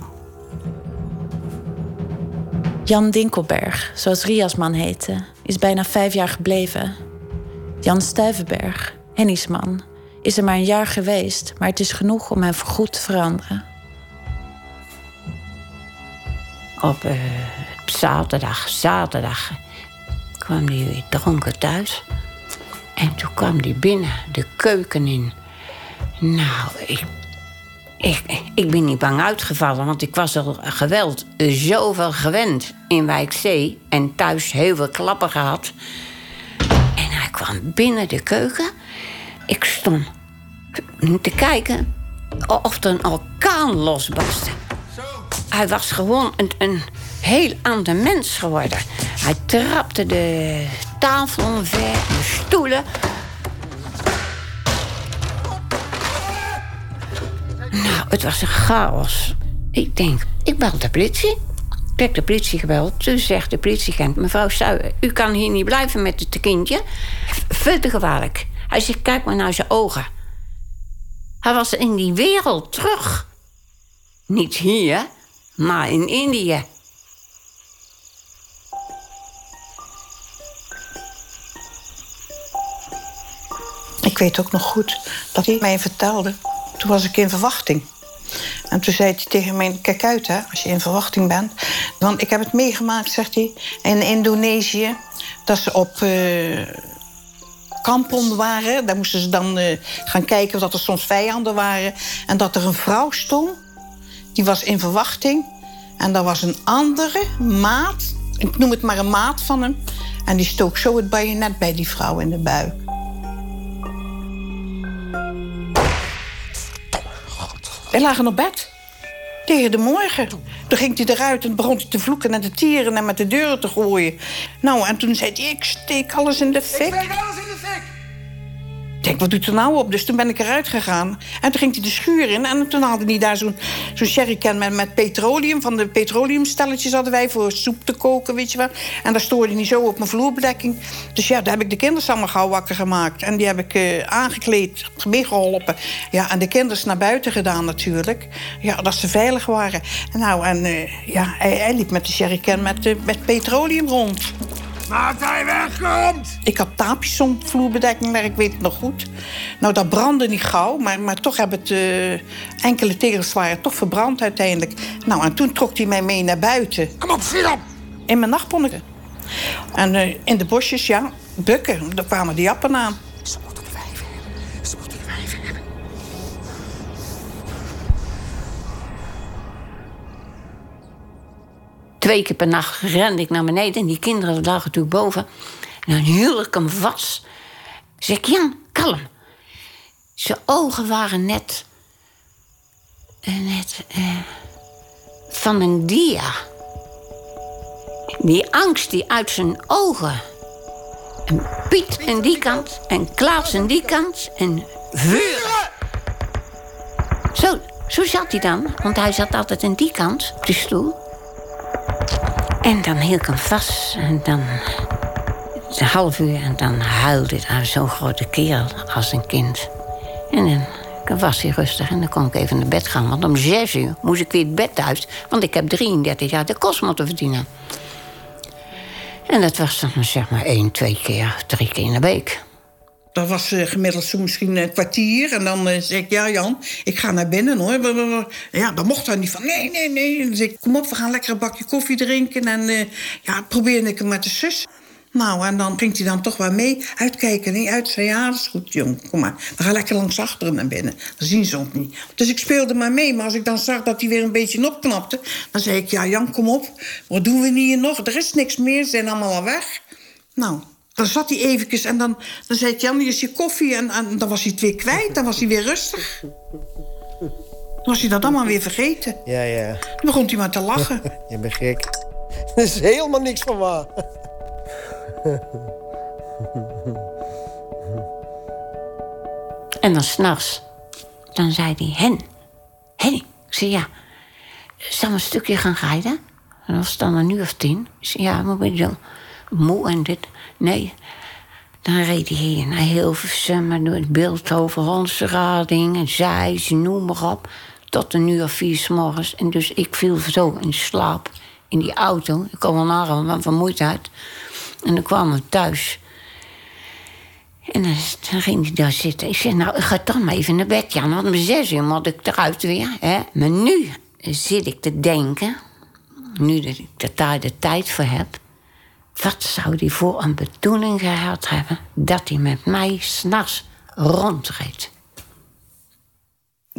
Jan Dinkelberg, zoals Rias man heette, is bijna vijf jaar gebleven. Jan Stuyvenberg, Henny's man, is er maar een jaar geweest... maar het is genoeg om hem voorgoed te veranderen. Op uh, zaterdag, zaterdag kwam hij weer dronken thuis. En toen kwam hij binnen de keuken in. Nou, ik, ik, ik ben niet bang uitgevallen, want ik was al geweld zoveel gewend in Wijkzee. En thuis heel veel klappen gehad. En hij kwam binnen de keuken. Ik stond te kijken of er een orkaan losbarstte. hij was gewoon een, een heel ander mens geworden. Hij trapte de tafel omver, de stoelen. Nou, het was een chaos. Ik denk, ik bel de politie. Ik heb de politie gebeld. Toen zegt de politieagent... mevrouw u kan hier niet blijven met het kindje. Veel te gevaarlijk. Hij zegt, kijk maar naar zijn ogen. Hij was in die wereld terug. Niet hier, maar in Indië. Weet ook nog goed dat hij mij vertelde. Toen was ik in verwachting. En toen zei hij tegen mij: Kijk uit, hè, als je in verwachting bent. Want ik heb het meegemaakt, zegt hij, in Indonesië. Dat ze op uh, waren. Daar moesten ze dan uh, gaan kijken dat er soms vijanden waren. En dat er een vrouw stond. Die was in verwachting. En dat was een andere maat. Ik noem het maar een maat van hem. En die stook zo het bajonet bij die vrouw in de buik. Wij lagen op bed. Tegen de morgen. Toen ging hij eruit en begon hij te vloeken en te tieren en met de deuren te gooien. Nou, en toen zei hij, ik. Ik steek alles in de fik. Ik denk, wat doet er nou op? Dus toen ben ik eruit gegaan. En toen ging hij de schuur in. En toen hadden hij daar zo'n zo'n sherrycan met, met petroleum. Van de petroleumstelletjes hadden wij voor soep te koken, weet je wel. En daar stoorde hij zo op mijn vloerbedekking. Dus ja, daar heb ik de kinderen allemaal gauw wakker gemaakt. En die heb ik uh, aangekleed, meegeholpen. Ja, en de kinderen naar buiten gedaan natuurlijk. Ja, dat ze veilig waren. Nou, en uh, ja, hij, liep met de sherrycan met, uh, met petroleum rond. Maar hij wegkomt! Ik had taapjes om vloerbedekking, maar ik weet het nog goed. Nou, dat brandde niet gauw, maar, maar toch hebben het... Uh, enkele tegels waren toch verbrand uiteindelijk. Nou, en toen trok hij mij mee naar buiten. Kom op, schiet op! In mijn nachtponnetje. En uh, in de bosjes, ja, bukken. Daar kwamen die appen aan. Twee keer per nacht rende ik naar beneden en die kinderen lagen natuurlijk boven. En dan hield ik hem vast. Zeg ik, Jan, kalm. Zijn ogen waren net. net. Uh, van een dia. Die angst die uit zijn ogen. En Piet aan die kant, en Klaas aan die kant, en vuur. Zo, zo zat hij dan, want hij zat altijd aan die kant op de stoel. En dan hield ik hem vast en dan een half uur en dan huilde hij zo'n grote kerel als een kind. En dan was hij rustig en dan kon ik even naar bed gaan. Want om zes uur moest ik weer het bed uit. Want ik heb 33 jaar de kost moeten verdienen. En dat was dan zeg maar één, twee keer, drie keer in de week. Dat was uh, gemiddeld zo misschien een kwartier. En dan uh, zeg ik, ja Jan, ik ga naar binnen hoor. Ja, dan mocht hij niet van, nee, nee, nee. Dan zeg ik, kom op, we gaan lekker een bakje koffie drinken. En uh, ja, probeer ik hem met de zus. Nou, en dan ging hij dan toch wel mee. Uitkijken, nee, uit. Zei, ja, dat is goed, jong, kom maar. We gaan lekker langs achteren naar binnen. Dan zien ze ons niet. Dus ik speelde maar mee. Maar als ik dan zag dat hij weer een beetje opknapte... dan zei ik, ja, Jan, kom op. Wat doen we hier nog? Er is niks meer, ze zijn allemaal al weg. Nou, dan zat hij eventjes en dan, dan zei ik... Jan, hier is je koffie. En, en dan was hij het weer kwijt. Dan was hij weer rustig. Dan was hij dat allemaal weer vergeten. Ja, ja. Dan begon hij maar te lachen. je bent gek. Er is helemaal niks van waar. En dan s'nachts, dan zei hij, Hen, Henny. Ik zei, ja, zal we een stukje gaan rijden? En was het dan een uur of tien. Ik zei, ja, maar ben je zo moe en dit? Nee. Dan reed hij hier naar Hilversum, maar door Beeldhoven, Hondsrading en Zeist, noem maar op. Tot een uur of vier s morgens. En dus ik viel zo in slaap in die auto. Ik kon wel nagaan van vermoeidheid. En dan kwamen we thuis. En dan, ging hij daar zitten. Ik zei, nou, ik ga dan maar even naar bed, Jan. Want om zes uur moet ik eruit weer. Hè? Maar nu zit ik te denken... nu dat ik daar de tijd voor heb... wat zou hij voor een bedoeling gehad hebben... dat hij met mij s'nachts rondreed?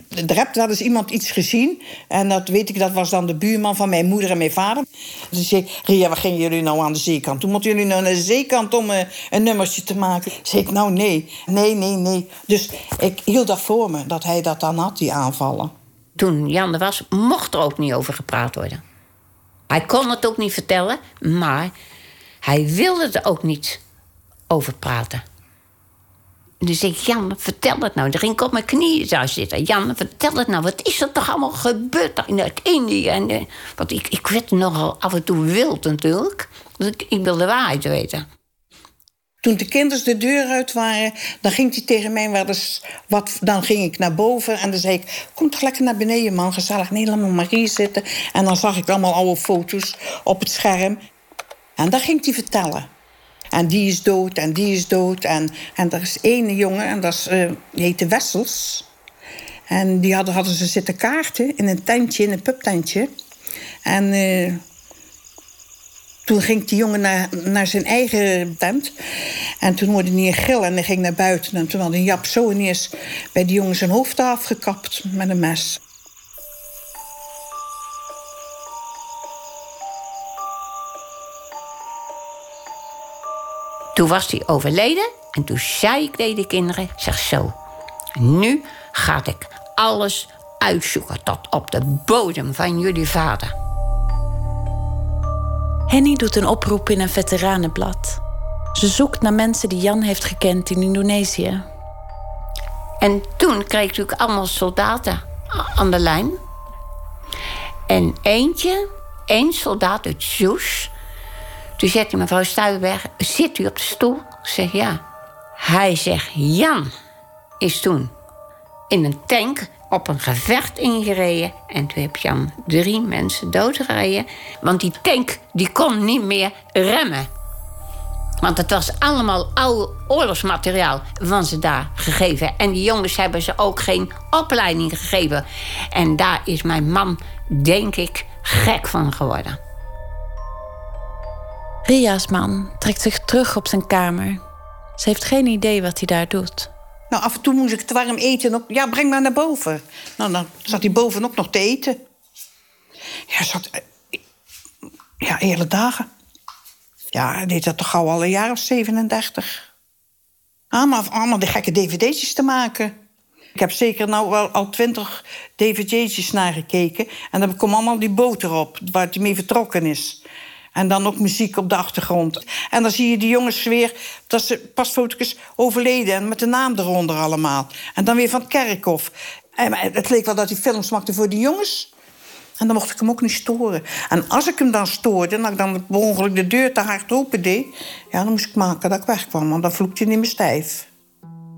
Er hebt wel eens iemand iets gezien. En dat weet ik, dat was dan de buurman van mijn moeder en mijn vader. Ik zei, Ria, waar gingen jullie nou aan de zeekant? Toen moeten jullie nou naar de zeekant om uh, een nummertje te maken. Zeg ik, nou nee, nee, nee, nee. Dus ik hield dat voor me, dat hij dat dan had, die aanvallen. toen Jan er was, mocht er ook niet over gepraat worden. Hij kon het ook niet vertellen, maar hij wilde er ook niet over praten. Dus ik, Jan, vertel het nou. Dan ging ik op mijn knieën daar zitten. Jan, vertel het nou. Wat is er toch allemaal gebeurd in Indië? En, eh, want ik, ik werd nogal af en toe wild natuurlijk. Dus ik, ik wil de waarheid weten. Toen de kinderen de deur uit waren, dan ging hij tegen mij wel eens wat. Dan ging ik naar boven en dan zei ik: Kom toch lekker naar beneden, man. Gezellig. Nee, laat hier zitten. En dan zag ik allemaal oude foto's op het scherm. En dan ging hij vertellen. En die is dood en die is dood. En, en er is één jongen, en dat is, eh, die heette Wessels. En die hadden, hadden ze zitten kaarten in een tentje, in een pubtentje. En eh, toen ging die jongen naar, naar zijn eigen tent. En toen hoorde hij een gil en hij ging naar buiten. En toen had een Jap zo ineens bij die jongen zijn hoofd afgekapt met een mes. Toen was hij overleden en toen zei ik tegen de kinderen: zeg zo, nu ga ik alles uitzoeken tot op de bodem van jullie vader. Henny doet een oproep in een veteranenblad. Ze zoekt naar mensen die Jan heeft gekend in Indonesië. En toen kreeg ik natuurlijk allemaal soldaten aan de lijn. En eentje, één soldaat uit Soes. Toen zegt hij mevrouw Stuyvenberg, zit u op de stoel? Ik zeg ja. Hij zegt, Jan is toen in een tank op een gevecht ingereden. En toen heb Jan drie mensen doodgereden. Want die tank die kon niet meer remmen. Want het was allemaal oude oorlogsmateriaal van ze daar gegeven. En die jongens hebben ze ook geen opleiding gegeven. En daar is mijn man, denk ik, gek van geworden. Ria's man trekt zich terug op zijn kamer. Ze heeft geen idee wat hij daar doet. Nou, af en toe moest ik het warm eten. Op, ja, breng maar naar boven. Nou, dan zat hij boven ook nog te eten. Ja, zat... Ja, hele dagen. Ja, hij deed dat toch al een jaar of 37. Allemaal, allemaal die gekke dvd'tjes te maken. Ik heb zeker nou wel al twintig dvd'tjes naar gekeken. En dan komt allemaal die boter op, waar hij mee vertrokken is. En dan ook muziek op de achtergrond. En dan zie je die jongens weer, dat ze pas foto's overleden... en met de naam eronder allemaal. En dan weer van het kerkhof. En het leek wel dat hij films maakte voor die jongens. En dan mocht ik hem ook niet storen. En als ik hem dan stoorde, en ik dan per ongeluk de deur te hard open deed... ja, dan moest ik maken dat ik wegkwam, want dan vloekte hij niet meer stijf.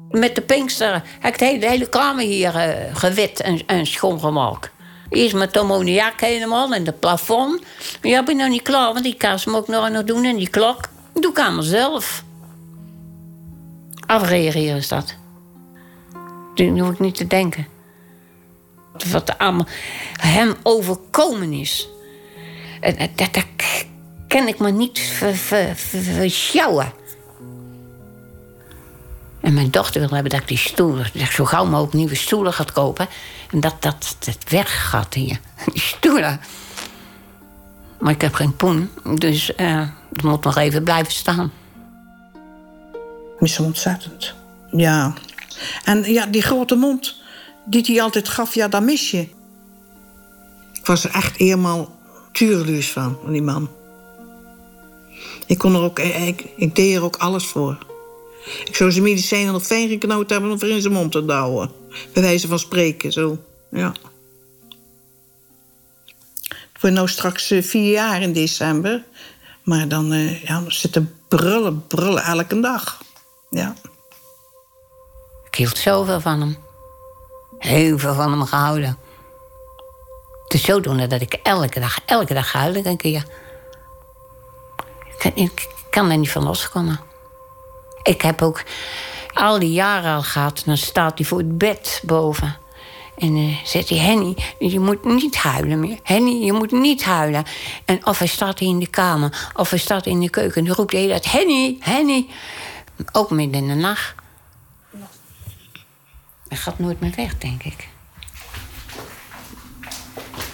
Met de Pinkster heb ik de hele, kamer hier uh, gewit en, en schoongemaakt. Eerst met ammoniak helemaal en het plafond. Ja, ben nog niet klaar, want die kaas moet ik nog, nog doen en die klok. Doe ik allemaal zelf. Afreageren is dat. Daar hoef ik niet te denken. Wat er allemaal hem overkomen is. Dat, dat kan ik me niet verschouwen. En mijn dochter wil hebben dat ik die stoelen... dat zo gauw mogelijk nieuwe stoelen gaat kopen. En dat dat het weg gaat hier. Die stoelen. Maar ik heb geen poen, dus uh, moet nog even blijven staan. Mis hem ontzettend. Ja. En ja, die grote mond die hij altijd gaf, ja, dat mis je. Ik was er echt helemaal tureluurs van, van die man. Ik, kon er ook, ik, ik deed er ook alles voor. Ik zou zijn medicijnen nog fijn geknoot hebben om voor in zijn mond te douwen. Bij wijze van spreken, zo. Ja. Het wordt nou straks uh, vier jaar in december. Maar dan, uh, ja, zitten brullen, brullen elke dag. Ja. Ik hield zoveel van hem. Heel veel van hem gehouden. Het is zodoende dat ik elke dag, elke dag huil een keer. Ik, ik kan er niet van loskomen. Ik heb ook al die jaren al gehad. Dan staat hij voor het bed boven. En dan zegt hij, Henny, je moet niet huilen meer. Henny, je moet niet huilen. En of hij staat in de kamer, of hij staat in de keuken... dan roept hij dat, Henny, Henny. Ook midden in de nacht. Hij gaat nooit meer weg, denk ik.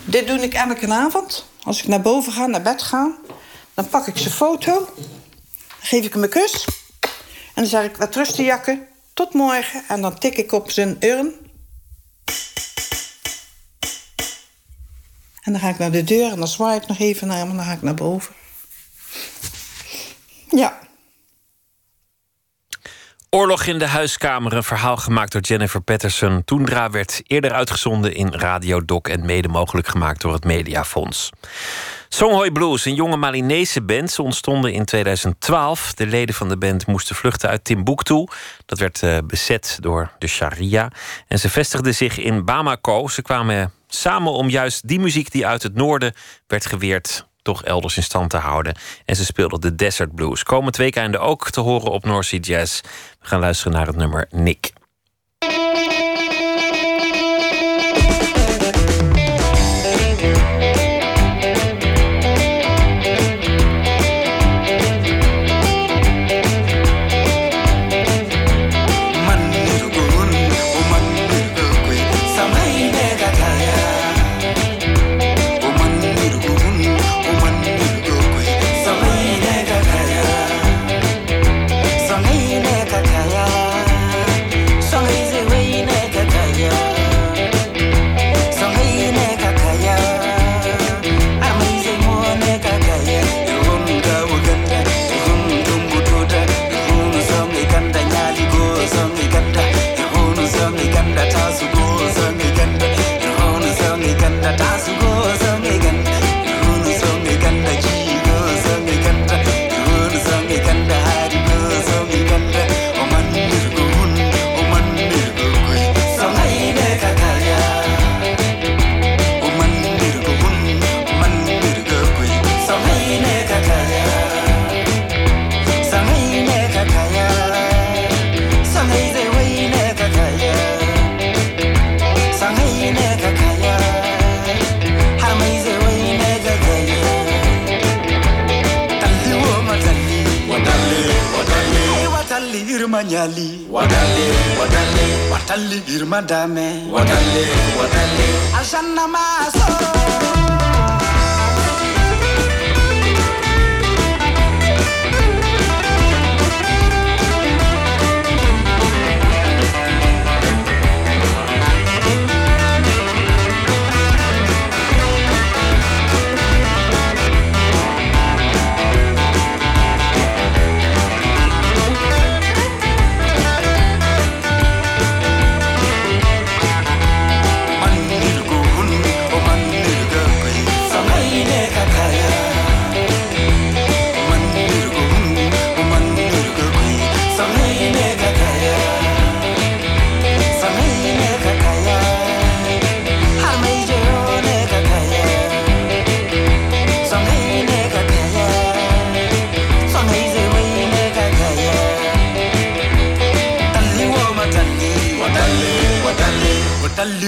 Dit doe ik elke avond. Als ik naar boven ga, naar bed ga... dan pak ik zijn foto, dan geef ik hem een kus... dan zeg ik, wat rusten jakken, tot morgen. En dan tik ik op zijn urn... En dan ga ik naar de deur en dan zwaai ik nog even naar hem en dan ga ik naar boven. Ja. Oorlog in de huiskamer, een verhaal gemaakt door Jennifer Patterson. Toendra werd eerder uitgezonden in Radio Doc en mede mogelijk gemaakt door het Mediafonds. Songhoi Blues, een jonge Malinese band. Ze ontstonden in 2012. De leden van de band moesten vluchten uit Timbuktu. Dat werd uh, bezet door de Sharia. En ze vestigden zich in Bamako. Ze kwamen samen om juist die muziek die uit het noorden werd geweerd toch elders in stand te houden. En ze speelden de Desert Blues. Komend weekende ook te horen op North Jazz. We gaan luisteren naar het nummer Nick. wadali wadali wadali wadali irmadame wadali wadali ajanna mas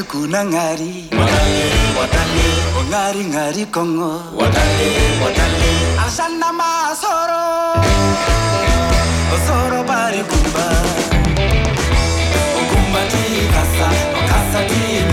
yesu kuna ng'ari ong'ari ng'ari kong'o. ashanna masoro osoro pari kumba. Okumba tikasa okasa tii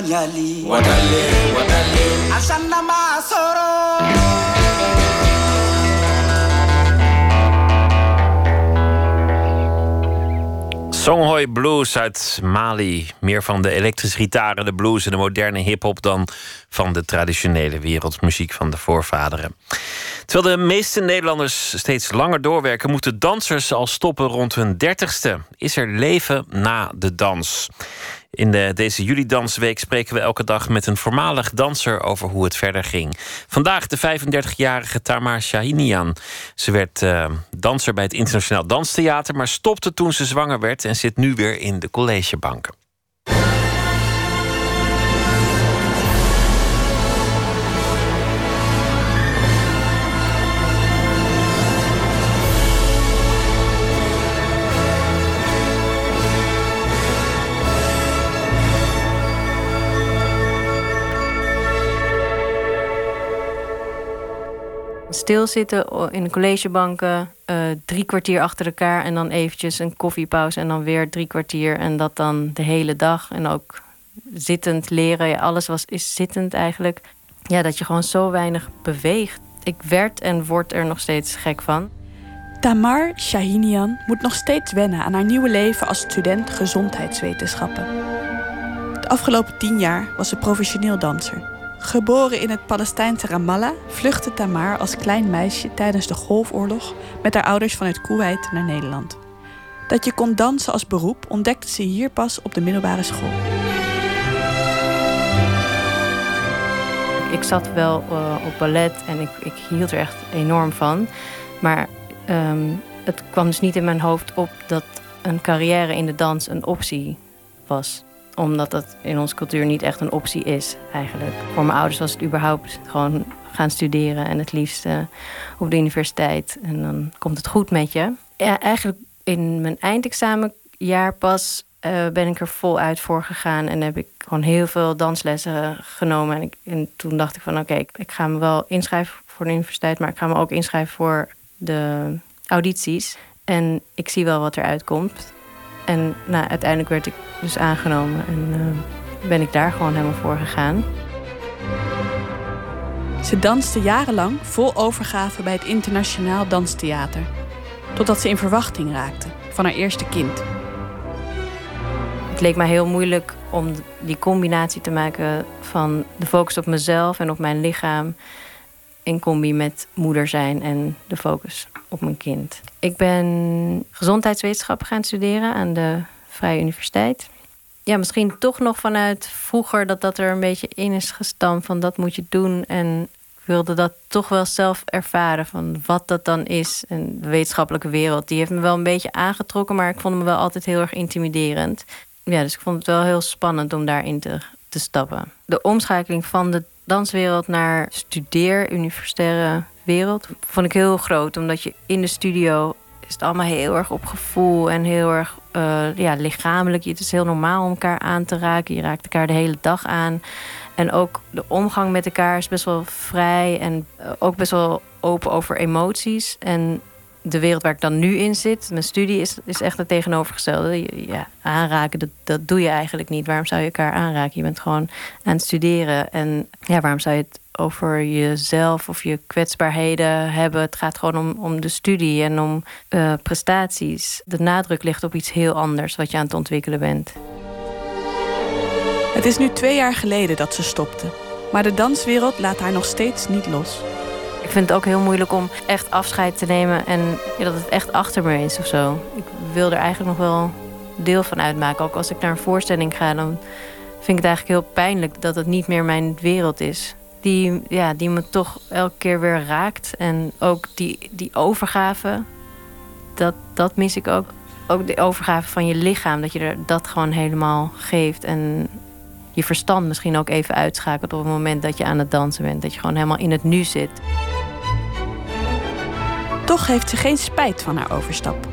nyali Watalli, watalli Ashanna masoro. Songhoi Blues uit Mali. Meer van de elektrische gitaren, de blues en de moderne hip-hop dan van de traditionele wereldmuziek van de voorvaderen. Terwijl de meeste Nederlanders steeds langer doorwerken, moeten dansers al stoppen rond hun dertigste. Is er leven na de dans? In de, deze Juli-dansweek spreken we elke dag met een voormalig danser over hoe het verder ging. Vandaag de 35-jarige Tamar Shahinian. Ze werd uh, danser bij het Internationaal Danstheater, maar stopte toen ze zwanger werd en zit nu weer in de collegebanken. Stilzitten in de collegebanken, uh, drie kwartier achter elkaar en dan eventjes een koffiepauze en dan weer drie kwartier en dat dan de hele dag en ook zittend leren. Ja, alles was, is zittend eigenlijk. Ja, dat je gewoon zo weinig beweegt. Ik werd en word er nog steeds gek van. Tamar Shahinian moet nog steeds wennen aan haar nieuwe leven als student gezondheidswetenschappen. De afgelopen tien jaar was ze professioneel danser. Geboren in het Palestijnse Ramallah vluchtte Tamar als klein meisje tijdens de Golfoorlog met haar ouders vanuit Kuwait naar Nederland. Dat je kon dansen als beroep ontdekte ze hier pas op de middelbare school. Ik zat wel uh, op ballet en ik, ik, hield er echt enorm van. Maar um, het kwam dus niet in mijn hoofd op dat een carrière in de dans een optie was omdat dat in onze cultuur niet echt een optie is, eigenlijk. Voor mijn ouders was het überhaupt gewoon gaan studeren en het liefst op de universiteit. En dan komt het goed met je. Ja, eigenlijk in mijn eindexamenjaar pas uh, ben ik er voluit voor gegaan. En heb ik gewoon heel veel danslessen genomen. En, ik, en toen dacht ik van oké, ik, ik ga me wel inschrijven voor de universiteit, maar ik ga me ook inschrijven voor de audities. En ik zie wel wat eruit komt. En nou, uiteindelijk werd ik dus aangenomen en uh, ben ik daar gewoon helemaal voor gegaan. Ze danste jarenlang vol overgave bij het Internationaal Danstheater. Totdat ze in verwachting raakte van haar eerste kind. Het leek mij heel moeilijk om die combinatie te maken van de focus op mezelf en op mijn lichaam. In combi met moeder zijn en de focus op mijn kind. Ik ben gezondheidswetenschappen gaan studeren aan de Vrije Universiteit. Ja, misschien toch nog vanuit vroeger dat dat er een beetje in is gestampt van dat moet je doen. En ik wilde dat toch wel zelf ervaren van wat dat dan is. En de wetenschappelijke wereld, die heeft me wel een beetje aangetrokken, maar ik vond me wel altijd heel erg intimiderend. Ja, dus ik vond het wel heel spannend om daarin te, te stappen. De omschakeling van de danswereld naar studeer, universitaire wereld, vond ik heel groot. Omdat je in de studio is het allemaal heel erg op gevoel en heel erg uh, ja, lichamelijk. Het is heel normaal om elkaar aan te raken. Je raakt elkaar de hele dag aan. En ook de omgang met elkaar is best wel vrij en eh, ook best wel open over emoties. En de wereld waar ik dan nu in zit, mijn studie, is, is echt het tegenovergestelde. Ja, aanraken, dat, dat doe je eigenlijk niet. Waarom zou je elkaar aanraken? Je bent gewoon aan het studeren. En ja, waarom zou je het over jezelf of je kwetsbaarheden hebben? Het gaat gewoon om, om de studie en om uh, prestaties. De nadruk ligt op iets heel anders wat je aan het ontwikkelen bent. Het is nu twee jaar geleden dat ze stopte. Maar de danswereld laat haar nog steeds niet los. Ik vind het ook heel moeilijk om echt afscheid te nemen en ja, dat het echt achter me is of zo. Ik wil er eigenlijk nog wel deel van uitmaken. Ook als ik naar een voorstelling ga, dan vind ik het eigenlijk heel pijnlijk dat het niet meer mijn wereld is. Die, ja, die me toch elke keer weer raakt. En ook die, die overgave, dat, dat mis ik ook. Ook de overgave van je lichaam, dat je er dat gewoon helemaal geeft. En je verstand misschien ook even uitschakelt op het moment dat je aan het dansen bent. Dat je gewoon helemaal in het nu zit. Toch heeft ze geen spijt van haar overstap.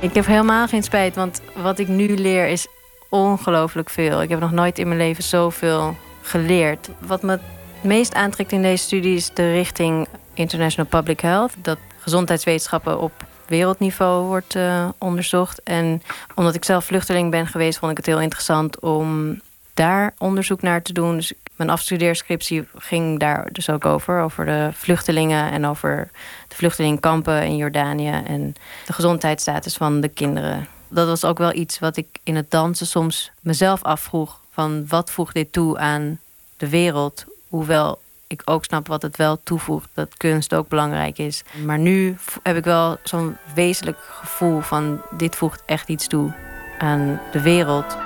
Ik heb helemaal geen spijt, want wat ik nu leer is ongelooflijk veel. Ik heb nog nooit in mijn leven zoveel geleerd. Wat me meest aantrekt in deze studie is de richting International Public Health. Dat gezondheidswetenschappen op wereldniveau wordt uh, onderzocht. En omdat ik zelf vluchteling ben geweest, vond ik het heel interessant om daar onderzoek naar te doen. Dus mijn afstudeerscriptie ging daar dus ook over. Over de vluchtelingen en over de vluchtelingenkampen in Jordanië. En de gezondheidsstatus van de kinderen. Dat was ook wel iets wat ik in het dansen soms mezelf afvroeg. Van wat voegt dit toe aan de wereld? Hoewel ik ook snap wat het wel toevoegt. Dat kunst ook belangrijk is. Maar nu heb ik wel zo'n wezenlijk gevoel van dit voegt echt iets toe aan de wereld.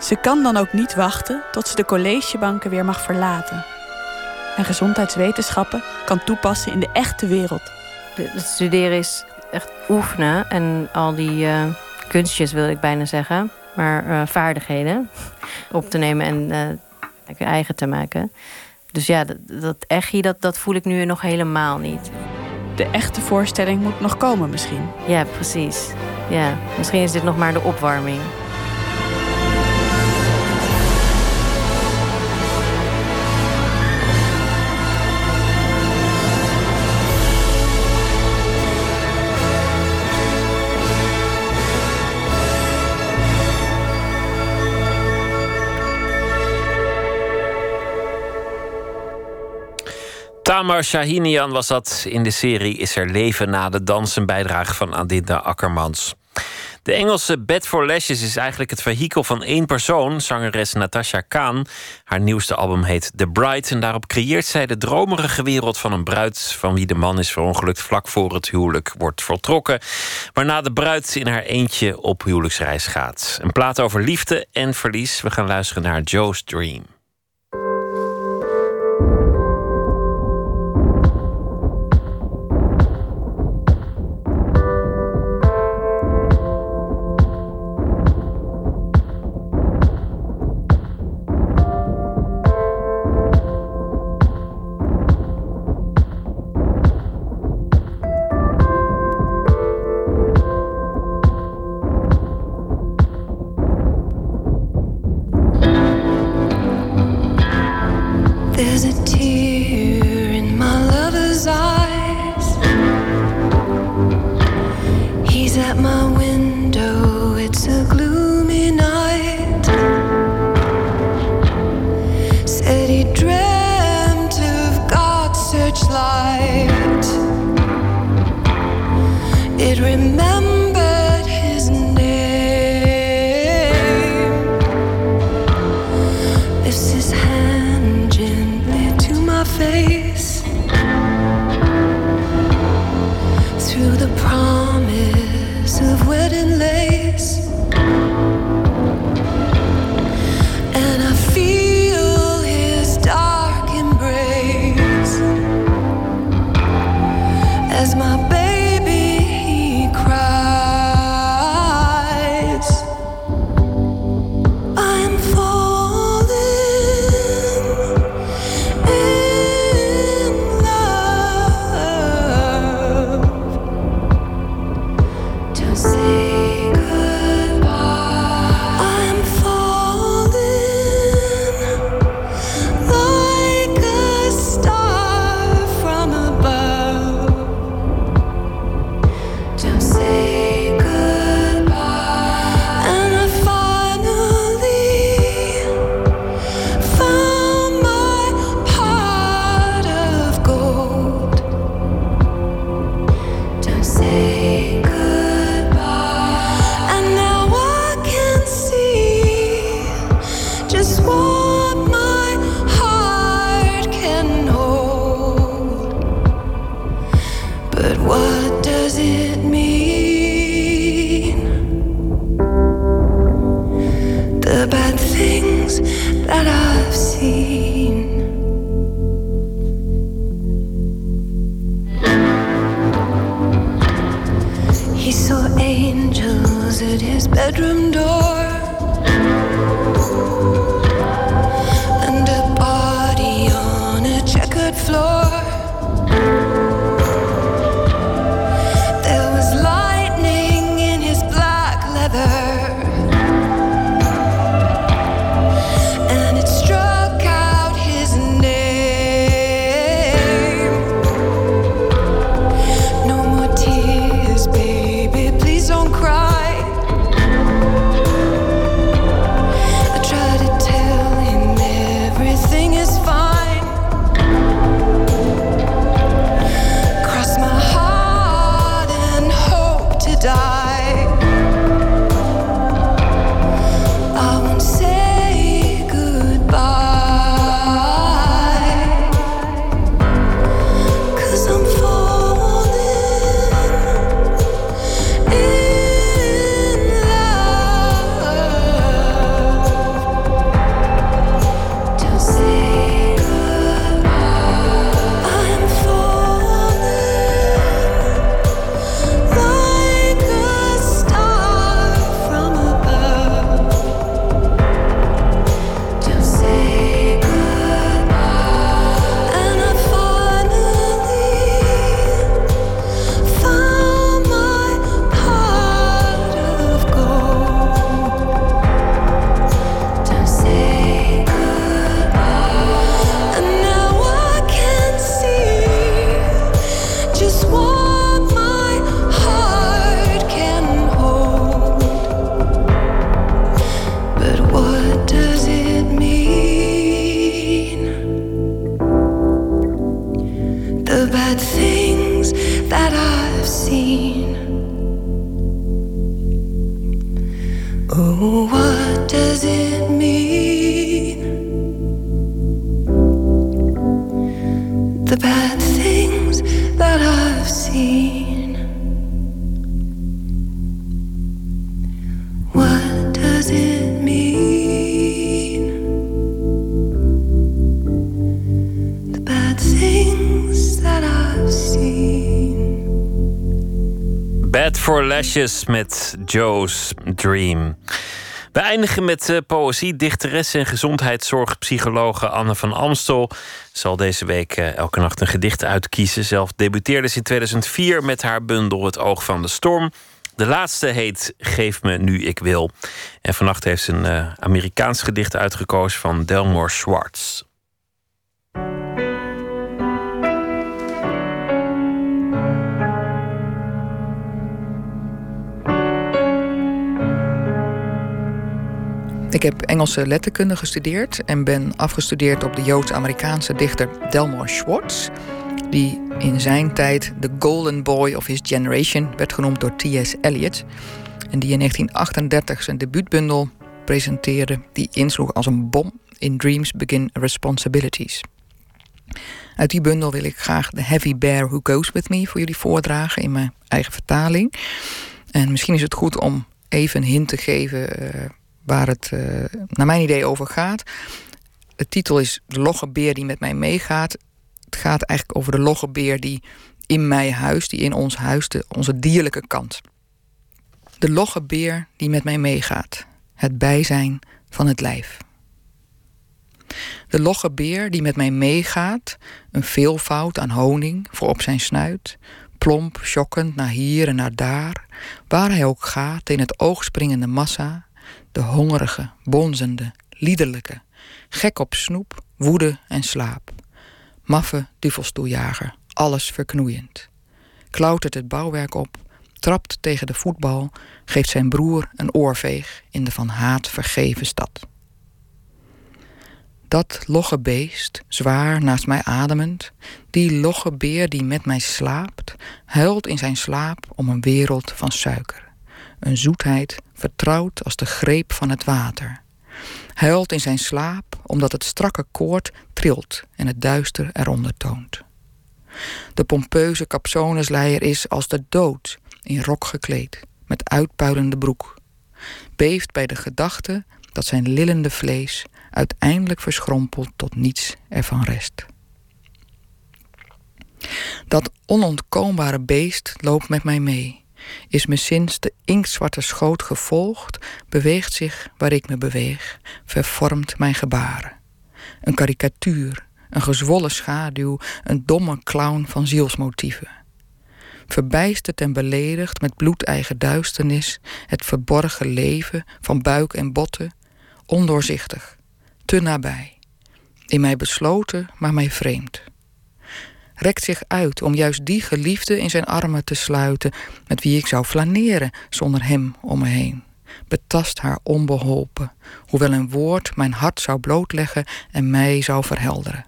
Ze kan dan ook niet wachten tot ze de collegebanken weer mag verlaten. En gezondheidswetenschappen kan toepassen in de echte wereld. Het studeren is echt oefenen en al die eh, kunstjes wil ik bijna zeggen, maar eh, vaardigheden op te nemen en eh, eigen te maken. Dus ja, dat, dat echi, dat, dat voel ik nu nog helemaal niet. De echte voorstelling moet nog komen misschien. Ja, precies. Ja, misschien is dit nog maar de opwarming. Tamar Shahinian was dat in de serie Is er leven na de dans? Een bijdrage van Adinda Akkermans. De Engelse Bed for Lashes is eigenlijk het vehikel van één persoon, zangeres Natasha Kaan. Haar nieuwste album heet The Bride en daarop creëert zij de dromerige wereld van een bruid van wie de man is verongelukt vlak voor het huwelijk wordt voltrokken. Waarna de bruid in haar eentje op huwelijksreis gaat. Een plaat over liefde en verlies. We gaan luisteren naar Joe's Dream. Lashes met Joe's Dream. We eindigen met eh, poëzie. Dichteres en gezondheidszorgpsychologe Anne van Amstel zal deze week eh, elke nacht een gedicht uitkiezen. Zelf debuteerde ze in 2004 met haar bundel Het Oog van de Storm. De laatste heet Geef me nu ik wil. En vannacht heeft ze een eh, Amerikaans gedicht uitgekozen van Delmore Schwartz. Ik heb Engelse letterkunde gestudeerd en ben afgestudeerd op de Joods-Amerikaanse dichter Delmore Schwartz, die in zijn tijd de Golden Boy of his generation werd genoemd door T.S. Eliot en die in 1938 zijn debuutbundel presenteerde die insloeg als een bom in Dreams Begin Responsibilities. Uit die bundel wil ik graag The Heavy Bear Who Goes With Me voor jullie voordragen in mijn eigen vertaling. En misschien is het goed om even een hint te geven eh, waar het eh, naar mijn idee over gaat. De titel is De logge beer die met mij meegaat. Het gaat eigenlijk over de logge beer die in mij huist, die in ons huist, de, onze dierlijke kant. De logge beer die met mij meegaat. Het bijzijn van het lijf. De logge beer die met mij meegaat, een veelvoud aan honing voor op zijn snuit, plomp, schokkend naar hier en naar daar, waar hij ook gaat in het oogspringende massa, de hongerige, bonzende, liederlijke, gek op snoep, woede en slaap. Maffe duvelstoeljager, alles verknoeiend. Klautert het bouwwerk op, trapt tegen de voetbal, geeft zijn broer een oorveeg in de van haat vergeven stad. Dat logge beest, zwaar naast mij ademend, die logge beer die met mij slaapt, huilt in zijn slaap om een wereld van suiker. Een zoetheid vertrouwd als de greep van het water. Huilt in zijn slaap omdat het strakke koord trilt en het duister eronder toont. De pompeuze capsonesleier is als de dood, in rok gekleed, met uitpuilende broek. Beeft bij de gedachte dat zijn lillende vlees uiteindelijk verschrompelt tot niets ervan rest. Dat onontkoombare beest loopt met mij mee, is me sinds de inktzwarte schoot gevolgd, beweegt zich waar ik me beweeg, vervormt mijn gebaren. Een karikatuur, een gezwollen schaduw, een domme clown van zielsmotieven. Verbijsterd en beledigd met bloedeigen duisternis, het verborgen leven van buik en botten, ondoorzichtig, te nabij. In mij besloten, maar mij vreemd. Rekt zich uit om juist die geliefde in zijn armen te sluiten, met wie ik zou flaneren zonder hem om me heen. Betast haar onbeholpen, hoewel een woord mijn hart zou blootleggen en mij zou verhelderen.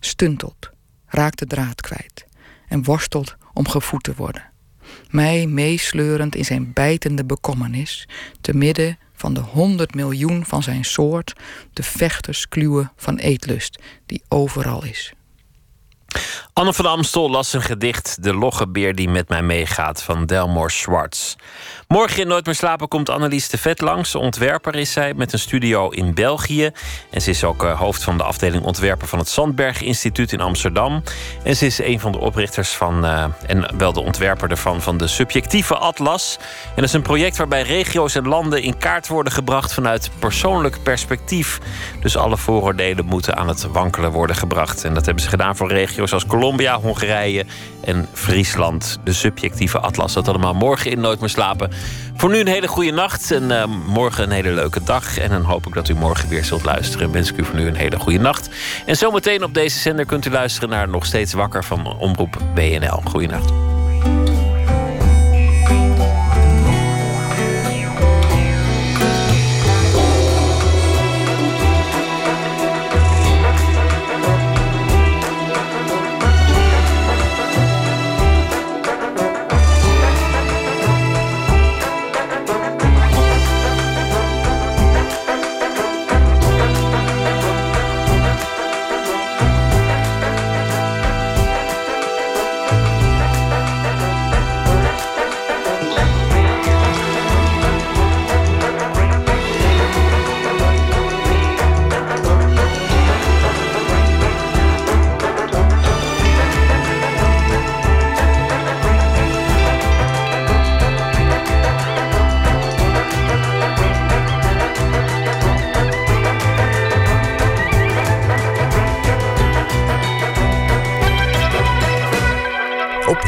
Stuntelt, raakt de draad kwijt en worstelt om gevoed te worden. Mij meesleurend in zijn bijtende bekommernis, te midden van de honderd miljoen van zijn soort, de vechterskluwe van eetlust die overal is. Anne van Amstel las een gedicht De logge beer die met mij meegaat van Delmore Schwartz. Morgen in Nooit meer slapen komt Annelies de Vet langs. Ontwerper is zij met een studio in België. En ze is ook eh, hoofd van de afdeling ontwerper van het Sandberg Instituut in Amsterdam. En ze is een van de oprichters van, eh, en wel de ontwerper ervan, van de Subjectieve Atlas. En dat is een project waarbij regio's en landen in kaart worden gebracht vanuit persoonlijk perspectief. Dus alle vooroordelen moeten aan het wankelen worden gebracht. En dat hebben ze gedaan voor regio's als Colombia, Hongarije en Friesland. De Subjectieve Atlas. Dat allemaal morgen in Nooit meer slapen. Voor nu een hele goede nacht en uh, morgen een hele leuke dag. En dan hoop ik dat u morgen weer zult luisteren. En wens ik u voor nu een hele goede nacht. En zometeen op deze zender kunt u luisteren naar Nog Steeds Wakker van Omroep BNL. Goeienacht.